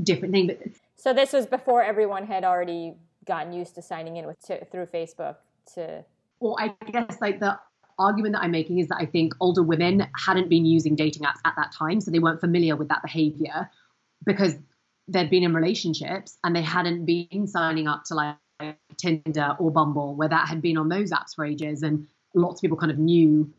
different thing. But so this was before everyone had already gotten used to signing in with to, through Facebook to. Well, I guess like the argument that I'm making is that I think older women hadn't been using dating apps at that time, so they weren't familiar with that behavior because they'd been in relationships and they hadn't been signing up to like Tinder or Bumble, where that had been on those apps for ages, and lots of people kind of knew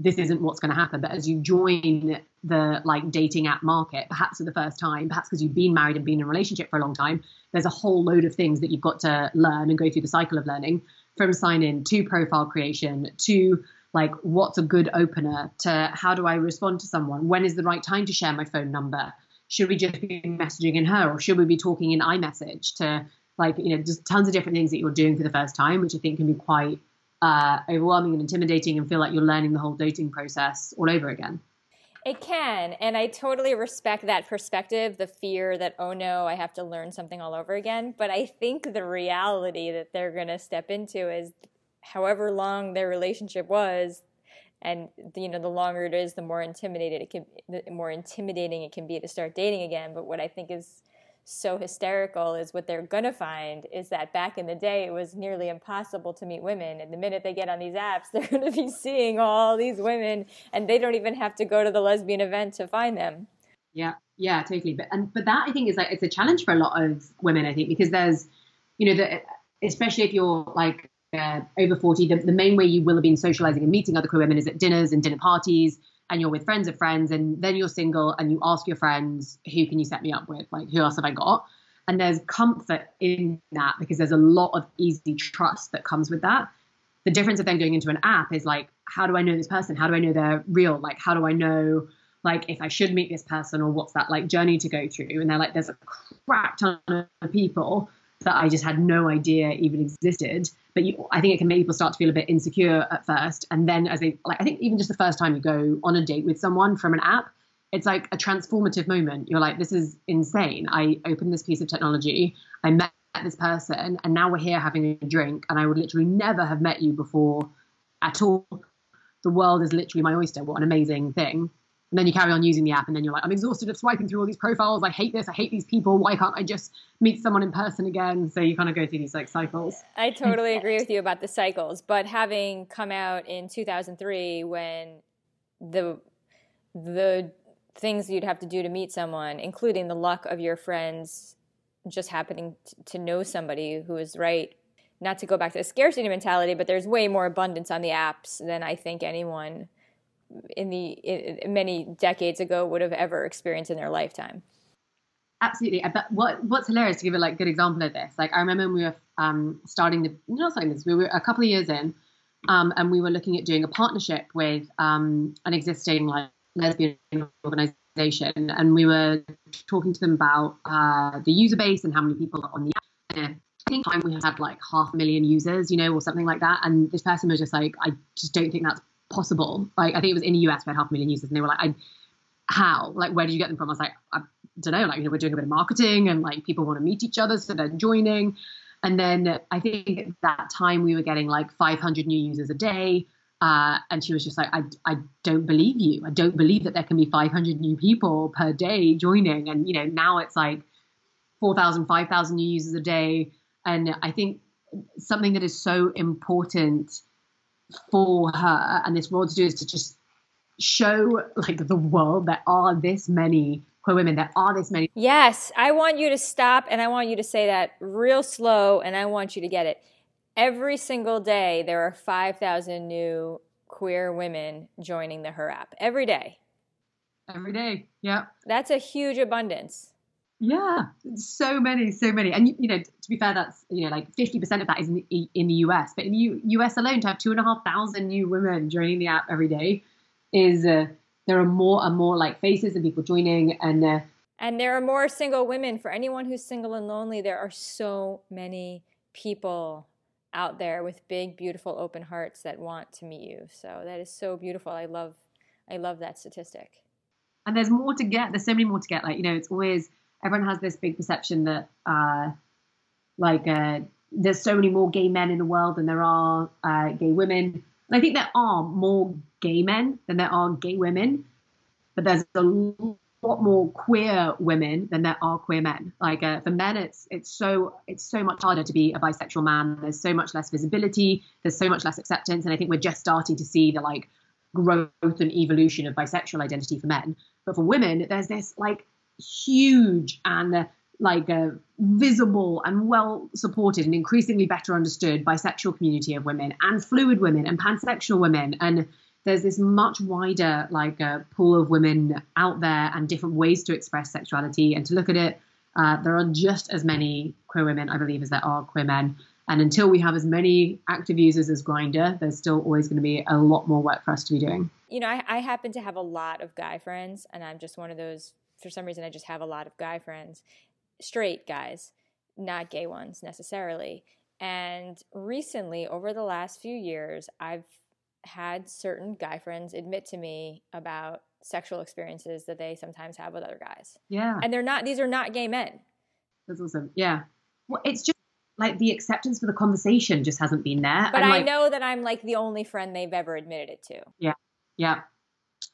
this isn't what's going to happen. But as you join the like dating app market, perhaps for the first time, perhaps because you've been married and been in a relationship for a long time, there's a whole load of things that you've got to learn and go through the cycle of learning from sign in to profile creation to like what's a good opener to how do I respond to someone? When is the right time to share my phone number? Should we just be messaging in her or should we be talking in iMessage to like, you know, just tons of different things that you're doing for the first time, which I think can be quite uh, overwhelming and intimidating and feel like you're learning the whole dating process all over again. It can. And I totally respect that perspective, the fear that, oh no, I have to learn something all over again. But I think the reality that they're going to step into is however long their relationship was, and you know the longer it is the more intimidated it can the more intimidating it can be to start dating again but what i think is so hysterical is what they're going to find is that back in the day it was nearly impossible to meet women. And the minute they get on these apps they're going to be seeing all these women and they don't even have to go to the lesbian event to find them. Yeah yeah totally. But and but that i think is like it's a challenge for a lot of women i think because there's you know the especially if you're like uh, over 40 the, the main way you will have been socializing and meeting other queer women is at dinners and dinner parties and you're with friends of friends and then you're single and you ask your friends who can you set me up with? Like who else have i got? And there's comfort in that because there's a lot of easy trust that comes with that. The difference of then going into an app is like how do i know this person? How do i know they're real? Like how do i know like if i should meet this person or what's that like journey to go through? And they're like there's a crap ton of people that i just had no idea even existed but you, I think it can make people start to feel a bit insecure at first, and then as they like, I think even just the first time you go on a date with someone from an app, it's like a transformative moment. You're like, this is insane. I opened this piece of technology, I met this person, and now we're here having a drink, and I would literally never have met you before at all. The world is literally my oyster. What an amazing thing. And then you carry on using the app, and then you're like, I'm exhausted of swiping through all these profiles. I hate this. I hate these people. Why can't I just meet someone in person again? So you kind of go through these like cycles. I totally agree with you about the cycles. But having come out in 2003, when the the things you'd have to do to meet someone, including the luck of your friends just happening to know somebody who is right. Not to go back to the scarcity mentality, but there's way more abundance on the apps than I think anyone in the in many decades ago would have ever experienced in their lifetime. Absolutely, but what what's hilarious to give a like good example of this? Like I remember when we were um, starting the not starting this, we were a couple of years in, um, and we were looking at doing a partnership with um, an existing like lesbian organization, and we were talking to them about uh, the user base and how many people are on the app. And time we had like half a million users, you know, or something like that. And this person was just like, I just don't think that's possible. Like I think it was in the US we had half a million users, and they were like, I, "How? Like, where did you get them from?" I was like, "I don't know. Like, you know, we're doing a bit of marketing, and like people want to meet each other, so they're joining." And then I think at that time we were getting like 500 new users a day. Uh, and she was just like, I, I don't believe you. I don't believe that there can be 500 new people per day joining. And, you know, now it's like 4,000, 5,000 new users a day. And I think something that is so important for her and this role to do is to just show like the world there are this many queer women there are this many yes i want you to stop and i want you to say that real slow and i want you to get it. Every single day there are 5000 new queer women joining the her app. Every day. Every day yeah. That's a huge abundance yeah, so many, so many, and you know, to be fair, that's you know, like fifty percent of that is in the in the US, but in the U, US alone, to have two and a half thousand new women joining the app every day is uh, there are more and more like faces and people joining, and uh, and there are more single women. For anyone who's single and lonely, there are so many people out there with big, beautiful, open hearts that want to meet you. So that is so beautiful. I love, I love that statistic. And there's more to get. There's so many more to get. Like you know, it's always everyone has this big perception that uh, like uh, there's so many more gay men in the world than there are uh, gay women. And I think there are more gay men than there are gay women, but there's a lot more queer women than there are queer men. Like uh, for men, it's it's so it's so much harder to be a bisexual man. There's so much less visibility. There's so much less acceptance, and I think we're just starting to see the like growth and evolution of bisexual identity for men. But for women, there's this like huge and uh, like a visible and well supported and increasingly better understood bisexual community of women and fluid women and pansexual women and there's this much wider like uh, pool of women out there and different ways to express sexuality and to look at it. Uh, there are just as many queer women, I believe, as there are queer men. And until we have as many active users as Grindr, there's still always going to be a lot more work for us to be doing. You know, I, I happen to have a lot of guy friends, and I'm just one of those. For some reason, I just have a lot of guy friends, straight guys, not gay ones necessarily. And recently, over the last few years, I've had certain guy friends admit to me about sexual experiences that they sometimes have with other guys. Yeah. And they're not, these are not gay men. That's awesome. Yeah. Well, it's just like the acceptance for the conversation just hasn't been there. But and, I like, know that I'm like the only friend they've ever admitted it to. Yeah. Yeah.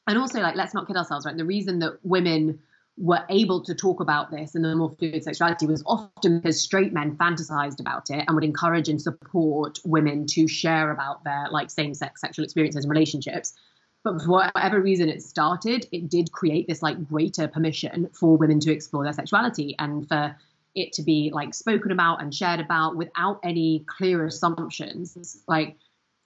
And also, like, let's not kid ourselves, right? The reason that women were able to talk about this and the more fluid sexuality was often because straight men fantasized about it and would encourage and support women to share about their like same-sex sexual experiences and relationships. But for whatever reason it started it did create this like greater permission for women to explore their sexuality and for it to be like spoken about and shared about without any clear assumptions. Like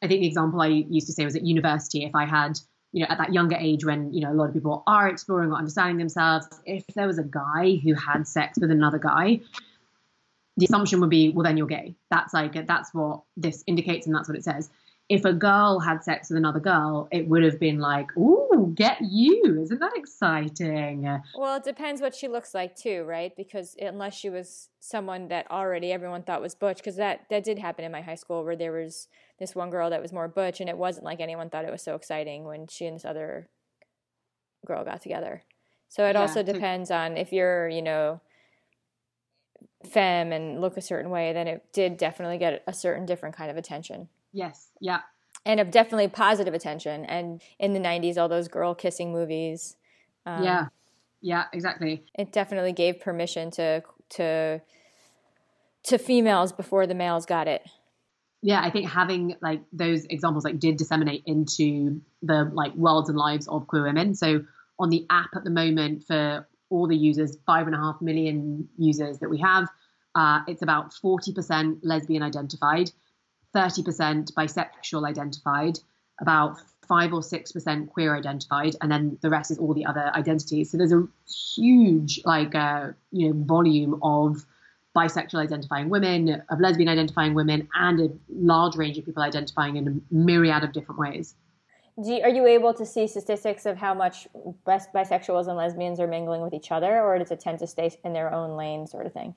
i think the example i used to say was at university if i had you know, at that younger age when, you know, a lot of people are exploring or understanding themselves, if there was a guy who had sex with another guy, the assumption would be, well, then you're gay. That's like, that's what this indicates and that's what it says. If a girl had sex with another girl, it would have been like, ooh, get you. Isn't that exciting? Well, it depends what she looks like too, right? Because unless she was someone that already everyone thought was butch, because that, that did happen in my high school where there was this one girl that was more butch, and it wasn't like anyone thought it was so exciting when she and this other girl got together. So it Yeah, also depends on if you're, you know, femme and look a certain way, then it did definitely get a certain different kind of attention. Yes. Yeah. And of definitely positive attention. And in the 90s, all those girl kissing movies. Um, yeah. Yeah, exactly. It definitely gave permission to to to females before the males got it. Yeah, I think having like those examples like did disseminate into the like worlds and lives of queer women. So on the app at the moment for all the users, five and a half million users that we have, uh, it's about forty percent lesbian identified, thirty percent bisexual identified, about five or six percent queer identified, and then the rest is all the other identities. So there's a huge like uh, you know volume of bisexual identifying women, of lesbian identifying women, and a large range of people identifying in a myriad of different ways. Do you, are you able to see statistics of how much bis- bisexuals and lesbians are mingling with each other, or does it tend to stay in their own lane, sort of thing?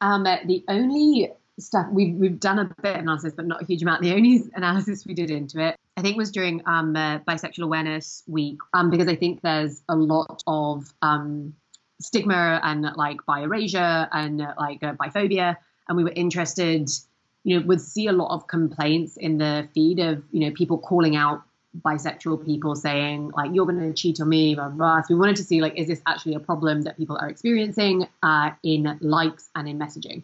Um, the only stuff we've we've done a bit of analysis, but not a huge amount. The only analysis we did into it, I think, was during um, uh, Bisexual Awareness Week, um, because I think there's a lot of um, stigma and like bi erasure and like uh, biphobia, and we were interested. You know, would see a lot of complaints in the feed of you know people calling out bisexual people saying like you're going to cheat on me blah, blah. so we wanted to see like is this actually a problem that people are experiencing uh, in likes and in messaging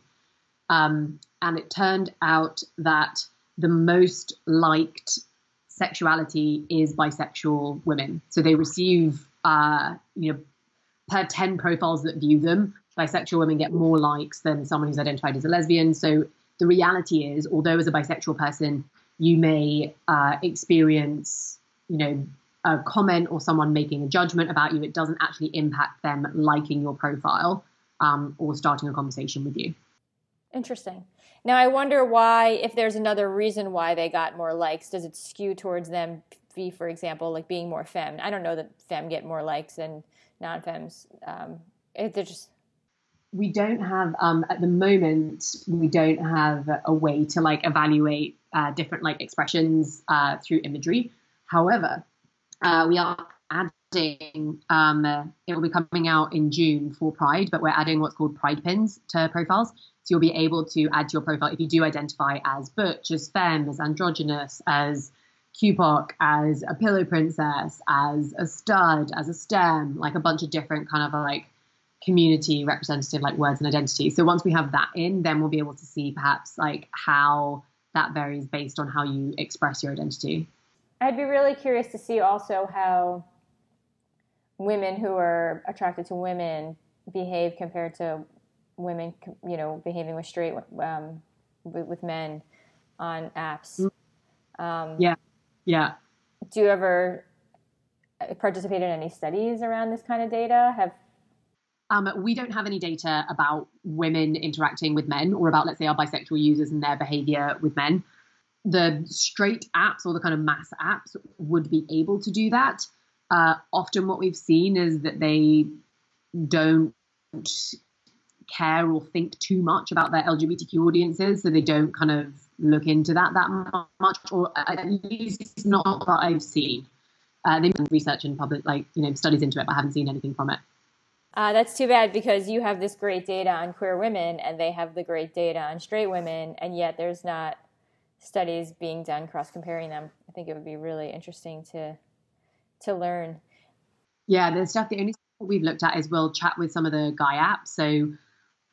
um, and it turned out that the most liked sexuality is bisexual women so they receive uh, you know per 10 profiles that view them bisexual women get more likes than someone who's identified as a lesbian so the reality is although as a bisexual person you may uh, experience, you know, a comment or someone making a judgment about you. It doesn't actually impact them liking your profile um, or starting a conversation with you. Interesting. Now I wonder why, if there's another reason why they got more likes, does it skew towards them? Be, for example, like being more femme. I don't know that femme get more likes than non-femmes. Um, they're just We don't have um, at the moment. We don't have a way to like evaluate uh, different like expressions uh, through imagery. However, uh, we are adding. Um, it will be coming out in June for Pride, but we're adding what's called Pride pins to profiles. So you'll be able to add to your profile if you do identify as butch, as femme, as androgynous, as QPOC, as a pillow princess, as a stud, as a STEM, like a bunch of different kind of like community representative like words and identity. So once we have that in, then we'll be able to see perhaps like how that varies based on how you express your identity. I'd be really curious to see also how women who are attracted to women behave compared to women, you know, behaving with straight um, with, with, men on apps. Mm. Um, yeah, yeah. Do you ever participate in any studies around this kind of data? Have um, we don't have any data about women interacting with men or about, let's say, our bisexual users and their behavior with men. The straight apps or the kind of mass apps would be able to do that. Uh, often, what we've seen is that they don't care or think too much about their LGBTQ audiences, so they don't kind of look into that that much, or at least it's not what I've seen. Uh, they've done research and public, like you know, studies into it, but I haven't seen anything from it. Uh, that's too bad because you have this great data on queer women and they have the great data on straight women, and yet there's not studies being done cross comparing them. I think it would be really interesting to to learn. Yeah, the stuff. The only stuff we've looked at is we'll chat with some of the guy apps. So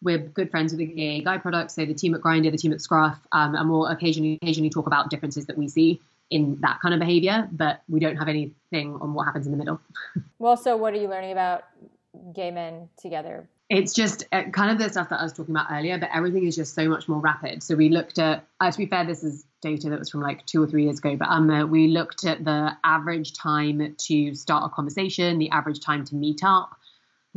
we're good friends with the gay guy products. So the team at Grindr, the team at Scruff, um, and we'll occasionally occasionally talk about differences that we see in that kind of behavior. But we don't have anything on what happens in the middle. well, so what are you learning about gay men together? It's just uh, kind of the stuff that I was talking about earlier, but everything is just so much more rapid. So we looked at, uh, to be fair, this is data that was from like two or three years ago, but um, uh, we looked at the average time to start a conversation, the average time to meet up,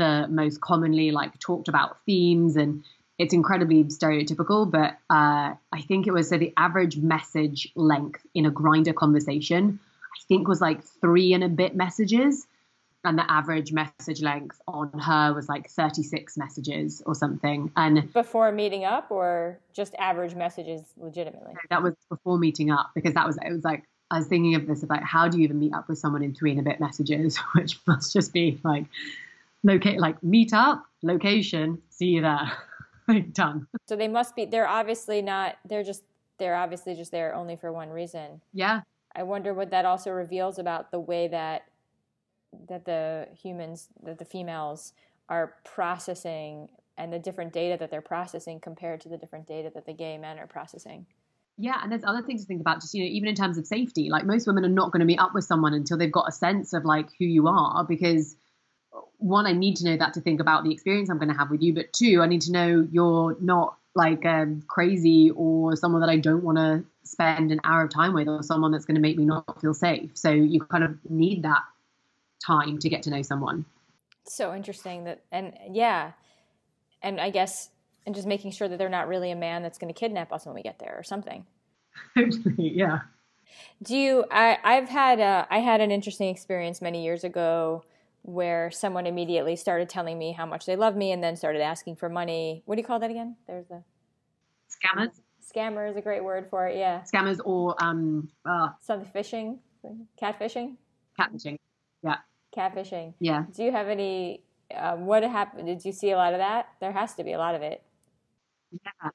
the most commonly like talked about themes, and it's incredibly stereotypical. But uh, I think it was so the average message length in a grindr conversation, I think was like three and a bit messages and the average message length on her was like 36 messages or something and before meeting up or just average messages legitimately that was before meeting up because that was it was like i was thinking of this about how do you even meet up with someone in three and a bit messages which must just be like locate like meet up location see you there like done so they must be they're obviously not they're just they're obviously just there only for one reason yeah i wonder what that also reveals about the way that that the humans that the females are processing and the different data that they're processing compared to the different data that the gay men are processing. Yeah, and there's other things to think about, just you know, even in terms of safety. Like most women are not going to meet up with someone until they've got a sense of like who you are, because one, I need to know that to think about the experience I'm going to have with you, but two, I need to know you're not like um, crazy or someone that I don't want to spend an hour of time with, or someone that's going to make me not feel safe. So you kind of need that time to get to know someone. So interesting that, and yeah, and I guess, and just making sure that they're not really a man that's going to kidnap us when we get there or something. yeah. Do you? I I've had a, I had an interesting experience many years ago where someone immediately started telling me how much they love me and then started asking for money. What do you call that again? There's a scammers. Scammer is a great word for it. Yeah. Scammers or um uh, something fishing, catfishing. Catfishing. Yeah catfishing. Yeah. Do you have any? Um, what happened? Did you see a lot of that? There has to be a lot of it. Yeah,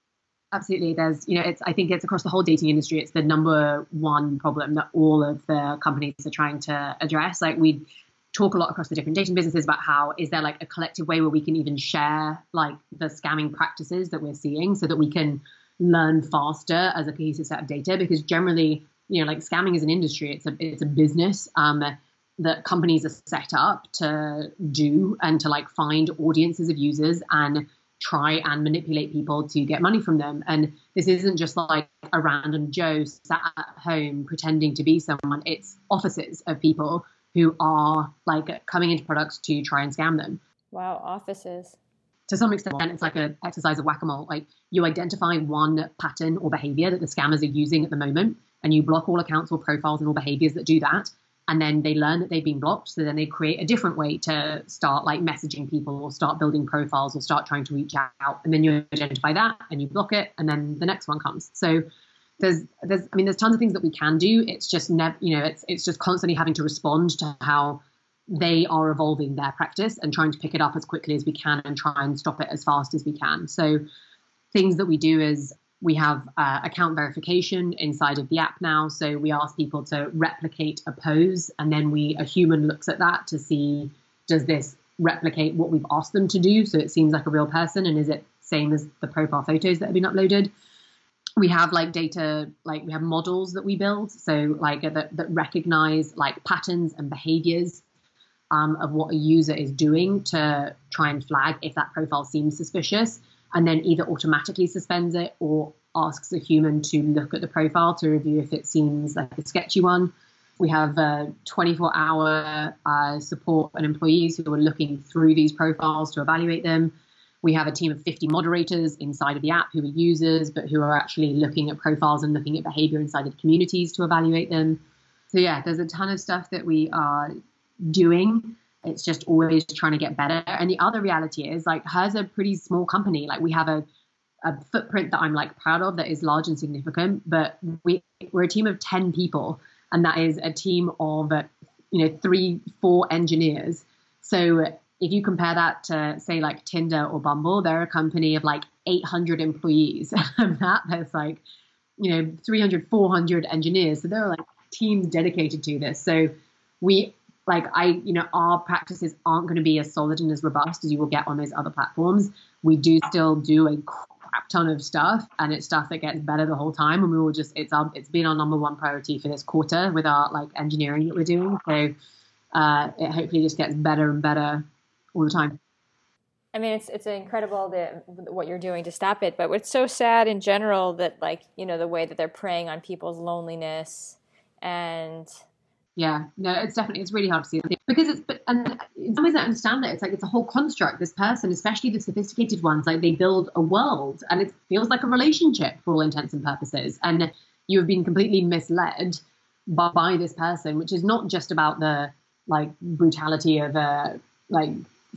absolutely. There's, you know, it's. I think it's across the whole dating industry. It's the number one problem that all of the companies are trying to address. Like we talk a lot across the different dating businesses about how is there like a collective way where we can even share like the scamming practices that we're seeing so that we can learn faster as a cohesive set of data? Because generally you know like scamming is an industry. It's a it's a business um that companies are set up to do and to like find audiences of users and try and manipulate people to get money from them. And this isn't just like a random Joe sat at home pretending to be someone, it's offices of people who are like coming into products to try and scam them. Wow, offices. To some extent, it's like an exercise of whack a mole. Like you identify one pattern or behavior that the scammers are using at the moment, and you block all accounts or profiles and all behaviors that do that and then they learn that they've been blocked so then they create a different way to start like messaging people or start building profiles or start trying to reach out and then you identify that and you block it and then the next one comes so there's there's i mean there's tons of things that we can do it's just never you know it's it's just constantly having to respond to how they are evolving their practice and trying to pick it up as quickly as we can and try and stop it as fast as we can so things that we do is We have uh, account verification inside of the app now. So we ask people to replicate a pose, and then we a human looks at that to see does this replicate what we've asked them to do, so it seems like a real person, and is it same as the profile photos that have been uploaded? We have like data, like we have models that we build, so like that, that recognize like patterns and behaviors um, of what a user is doing to try and flag if that profile seems suspicious and then either automatically suspends it or asks a human to look at the profile to review if it seems like a sketchy one. We have uh, 24 hour uh, support and employees who are looking through these profiles to evaluate them. We have a team of 50 moderators inside of the app who are users, but who are actually looking at profiles and looking at behavior inside of communities to evaluate them. So, yeah, there's a ton of stuff that we are doing it's just always trying to get better. And the other reality is like hers a pretty small company. Like we have a a footprint that I'm like proud of that is large and significant, but we we're a team of 10 people and that is a team of you know three four engineers. So if you compare that to say like Tinder or Bumble, they're a company of like 800 employees and that there's like you know 300 400 engineers. So there are like teams dedicated to this. So we like I, you know, our practices aren't going to be as solid and as robust as you will get on those other platforms. We do still do a crap ton of stuff, and it's stuff that gets better the whole time. And we will just it's our it's been our number one priority for this quarter with our like engineering that we're doing. So uh, it hopefully just gets better and better all the time. I mean, it's it's incredible that what you're doing to stop it, but it's so sad in general that like you know the way that they're preying on people's loneliness and yeah, no, it's definitely it's really hard to see because it's but and in some ways I understand it. It's like it's a whole construct. This person, especially the sophisticated ones, like they build a world and it feels like a relationship for all intents and purposes. And you have been completely misled by, by this person, which is not just about the like brutality of a like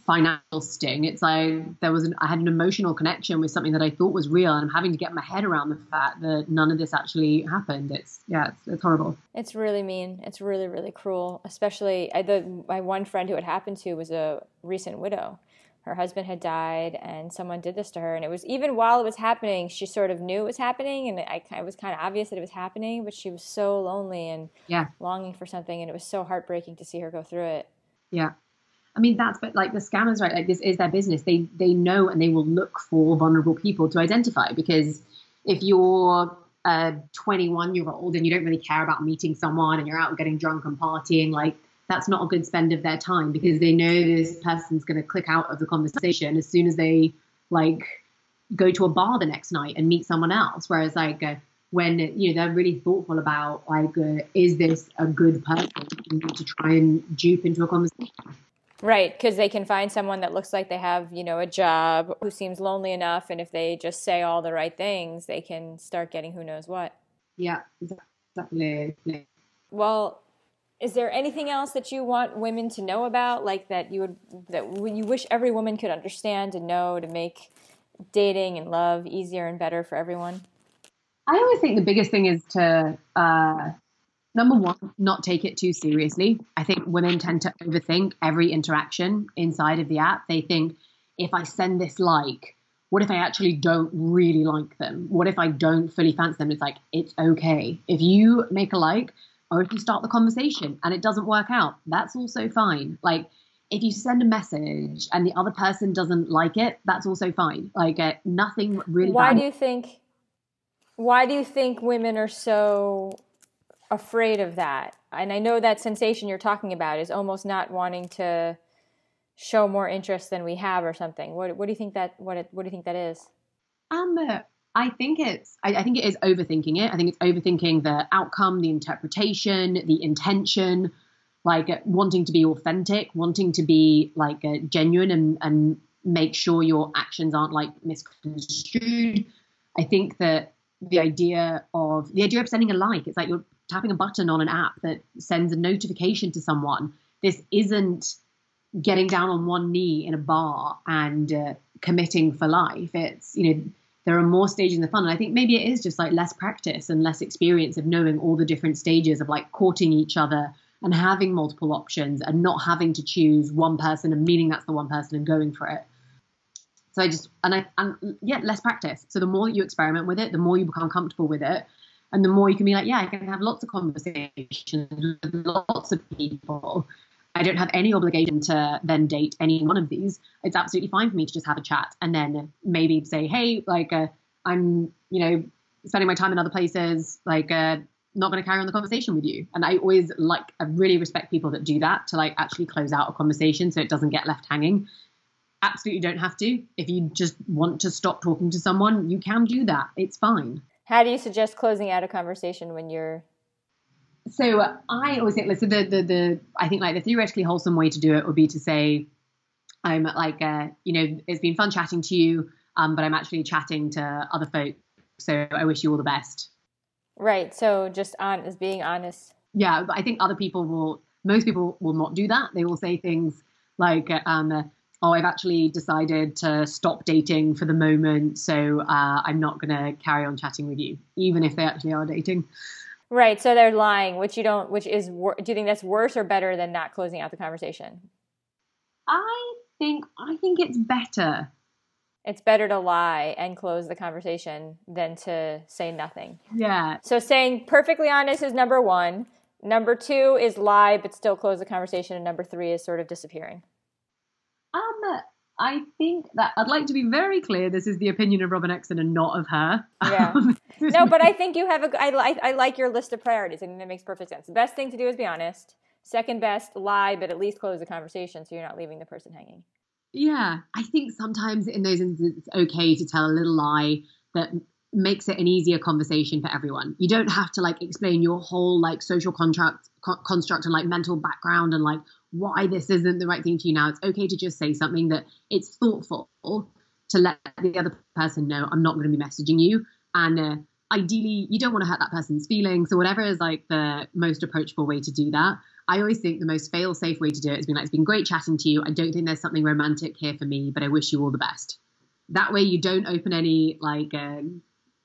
financial sting. It's like there was an, I had an emotional connection with something that I thought was real, and I'm having to get my head around the fact that none of this actually happened. It's yeah, it's, it's horrible. It's really mean. It's really really cruel. Especially I, the my one friend who it happened to was a recent widow. Her husband had died, and someone did this to her. And it was even while it was happening, she sort of knew it was happening, and I, it was kind of obvious that it was happening. But she was so lonely and yeah. longing for something, and it was so heartbreaking to see her go through it. Yeah, I mean, that's but like the scammers, right? Like this is their business. They they know and they will look for vulnerable people to identify because if you're a 21 year old and you don't really care about meeting someone and you're out getting drunk and partying, like that's not a good spend of their time because they know this person's going to click out of the conversation as soon as they like go to a bar the next night and meet someone else. Whereas like uh, when you know they're really thoughtful about like uh, is this a good person to try and dupe into a conversation. Right, because they can find someone that looks like they have, you know, a job, who seems lonely enough, and if they just say all the right things, they can start getting who knows what. Yeah, exactly. Well, is there anything else that you want women to know about, like that you would that you wish every woman could understand and know to make dating and love easier and better for everyone? I always think the biggest thing is to uh, number one, not take it too seriously. I think women tend to overthink every interaction inside of the app. They think, if I send this like, what if I actually don't really like them? What if I don't fully fancy them? It's like, it's okay. If you make a like, or if you start the conversation and it doesn't work out, that's also fine. Like, if you send a message and the other person doesn't like it, that's also fine. Like, uh, nothing really. Why bad. do you think? Why do you think women are so afraid of that. And I know that sensation you're talking about is almost not wanting to show more interest than we have or something. What, what do you think that what it, what do you think that is? Um, I think it's I, I, think it is overthinking it. I think it's overthinking the outcome, the interpretation, the intention, like wanting to be authentic, wanting to be like uh, genuine and and make sure your actions aren't like misconstrued. I think that the idea of the idea of sending a like, it's like you're tapping a button on an app that sends a notification to someone. This isn't getting down on one knee in a bar and uh, committing for life. It's, you know, there are more stages in the funnel. I think maybe it is just like less practice and less experience of knowing all the different stages of like courting each other and having multiple options and not having to choose one person and meaning that's the one person and going for it. So I just and I and yeah, less practice. So the more you experiment with it, the more you become comfortable with it, and the more you can be like, yeah, I can have lots of conversations with lots of people. I don't have any obligation to then date any one of these. It's absolutely fine for me to just have a chat and then maybe say, hey, like uh, I'm, you know, spending my time in other places, like uh, not going to carry on the conversation with you. And I always like, I really respect people that do that to like actually close out a conversation so it doesn't get left hanging absolutely don't have to. If you just want to stop talking to someone, you can do that. It's fine. How do you suggest closing out a conversation when you're? So uh, I always think, listen, the, the the I think like the theoretically wholesome way to do it would be to say, I'm like, uh, you know, it's been fun chatting to you, um, but I'm actually chatting to other folk. So I wish you all the best. Right. So just on as being honest. Yeah, but I think other people will. Most people will not do that. They will say things like, um, oh, I've actually decided to stop dating for the moment, so uh, I'm not going to carry on chatting with you, even if they actually are dating. Right. So they're lying, which you don't. Which is, do you think that's worse or better than not closing out the conversation? I think I think it's better. It's better to lie and close the conversation than to say nothing. Yeah. So saying perfectly honest is number one. Number two is lie but still close the conversation, and number three is sort of disappearing. Um, I think that I'd like to be very clear. This is the opinion of Robyn Exton and not of her. Yeah. no, but I think you have a. I like. I like your list of priorities. I think that makes perfect sense. The best thing to do is be honest. Second best, lie, but at least close the conversation so you're not leaving the person hanging. Yeah, I think sometimes in those instances it's okay to tell a little lie that makes it an easier conversation for everyone. You don't have to like explain your whole like social contract co- construct and like mental background and like why this isn't the right thing for you now. It's okay to just say something that it's thoughtful to let the other person know I'm not going to be messaging you. And uh, ideally, you don't want to hurt that person's feelings. So whatever is like the most approachable way to do that. I always think the most fail safe way to do it is being like, it's been great chatting to you. I don't think there's something romantic here for me, but I wish you all the best. That way, you don't open any like uh,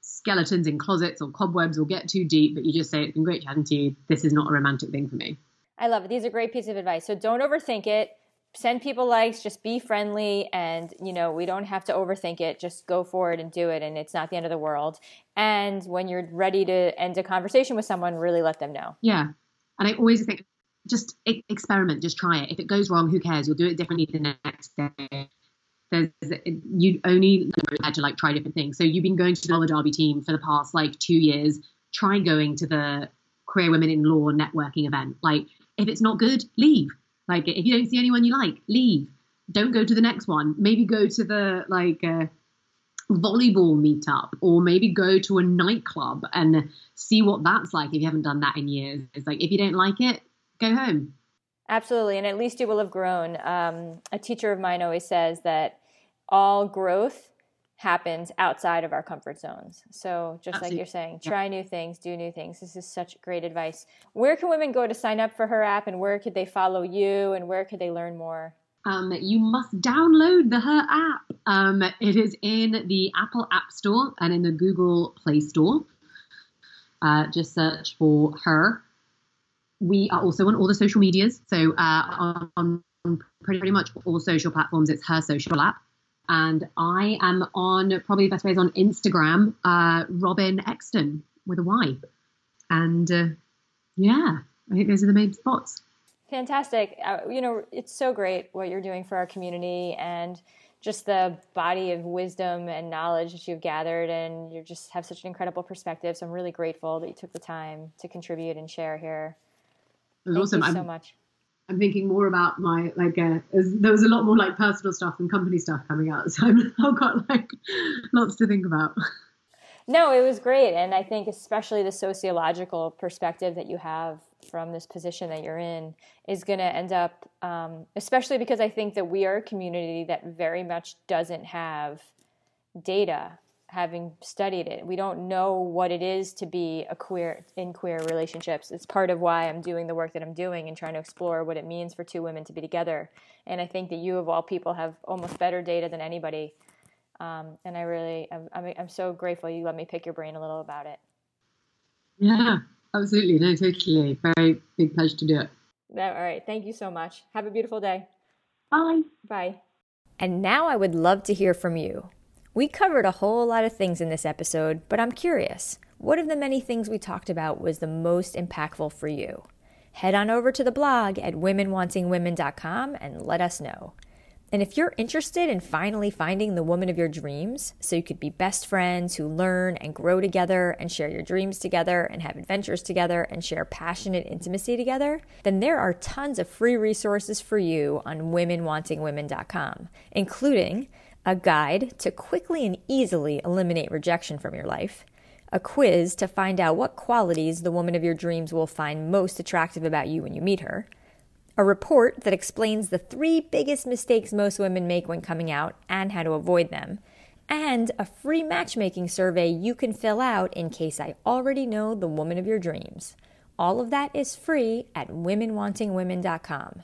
skeletons in closets or cobwebs or get too deep, but you just say, it's been great chatting to you. This is not a romantic thing for me. I love it. These are great pieces of advice. So don't overthink it. Send people likes, just be friendly and you know, we don't have to overthink it. Just go for it and do it and it's not the end of the world. And when you're ready to end a conversation with someone, really let them know. Yeah. And I always think just experiment, just try it. If it goes wrong, who cares? You'll do it differently the next day. There's you only had to like try different things. So you've been going to the roller derby team for the past like two years. Try going to the queer women in law networking event. Like if it's not good, leave. Like if you don't see anyone you like, leave. Don't go to the next one. Maybe go to the like uh, volleyball meetup, or maybe go to a nightclub and see what that's like. If you haven't done that in years, it's like if you don't like it, go home. Absolutely, and at least you will have grown. Um, a teacher of mine always says that all growth happens outside of our comfort zones. So, just Absolutely. like you're saying, try new things, do new things. This is such great advice. Where can women go to sign up for her app, and where could they follow you, and where could they learn more? Um, you must download the Her app. Um, it is in the Apple App Store and in the Google Play Store. Uh, just search for Her. We are also on all the social medias. So, uh, on, on pretty much all social platforms, it's Her Social App and I am on probably the best way is on Instagram, uh, Robyn Exton with a Y, and uh, yeah, I think those are the main spots. Fantastic! Uh, you know, it's so great what you're doing for our community and just the body of wisdom and knowledge that you've gathered, and you just have such an incredible perspective. So I'm really grateful that you took the time to contribute and share here. Thank awesome. you so I'm, much. I'm thinking more about my like uh, there was a lot more like personal stuff and company stuff coming out, so I've got like lots to think about. No, it was great, and I think especially the sociological perspective that you have from this position that you're in is going to end up, um, especially because I think that we are a community that very much doesn't have data having studied it. We don't know what it is to be a queer in queer relationships. It's part of why I'm doing the work that I'm doing and trying to explore what it means for two women to be together. And I think that you, of all people, have almost better data than anybody. Um, and I really, I'm, I'm, I'm so grateful you let me pick your brain a little about it. Yeah, absolutely. No, totally. Very big pleasure to do it. All right. Thank you so much. Have a beautiful day. Bye. Bye. And now I would love to hear from you. We covered a whole lot of things in this episode, but I'm curious what of the many things we talked about was the most impactful for you? Head on over to the blog at womenwantingwomen.com and let us know. And if you're interested in finally finding the woman of your dreams, so you could be best friends who learn and grow together and share your dreams together and have adventures together and share passionate intimacy together, then there are tons of free resources for you on womenwantingwomen.com, including a guide to quickly and easily eliminate rejection from your life, a quiz to find out what qualities the woman of your dreams will find most attractive about you when you meet her a report that explains the three biggest mistakes most women make when coming out and how to avoid them, and a free matchmaking survey you can fill out in case I already know the woman of your dreams. All of that is free at womenwantingwomen.com.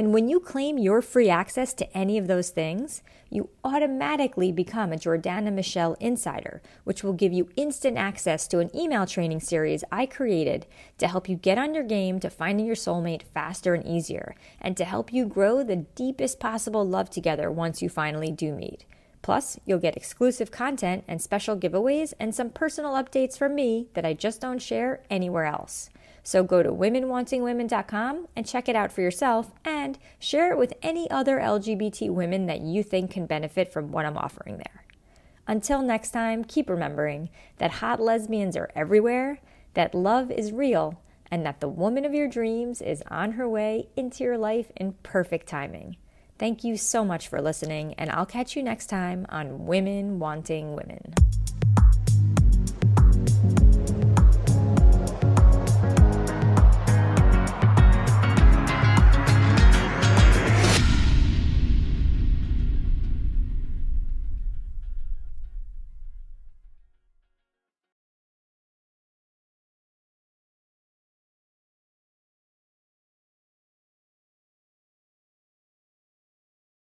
And when you claim your free access to any of those things, you automatically become a Jordana Michelle Insider, which will give you instant access to an email training series I created to help you get on your game to finding your soulmate faster and easier, and to help you grow the deepest possible love together once you finally do meet. Plus, you'll get exclusive content and special giveaways and some personal updates from me that I just don't share anywhere else. So go to womenwantingwomen.com and check it out for yourself and share it with any other LGBT women that you think can benefit from what I'm offering there. Until next time, keep remembering that hot lesbians are everywhere, that love is real, and that the woman of your dreams is on her way into your life in perfect timing. Thank you so much for listening, and I'll catch you next time on Women Wanting Women.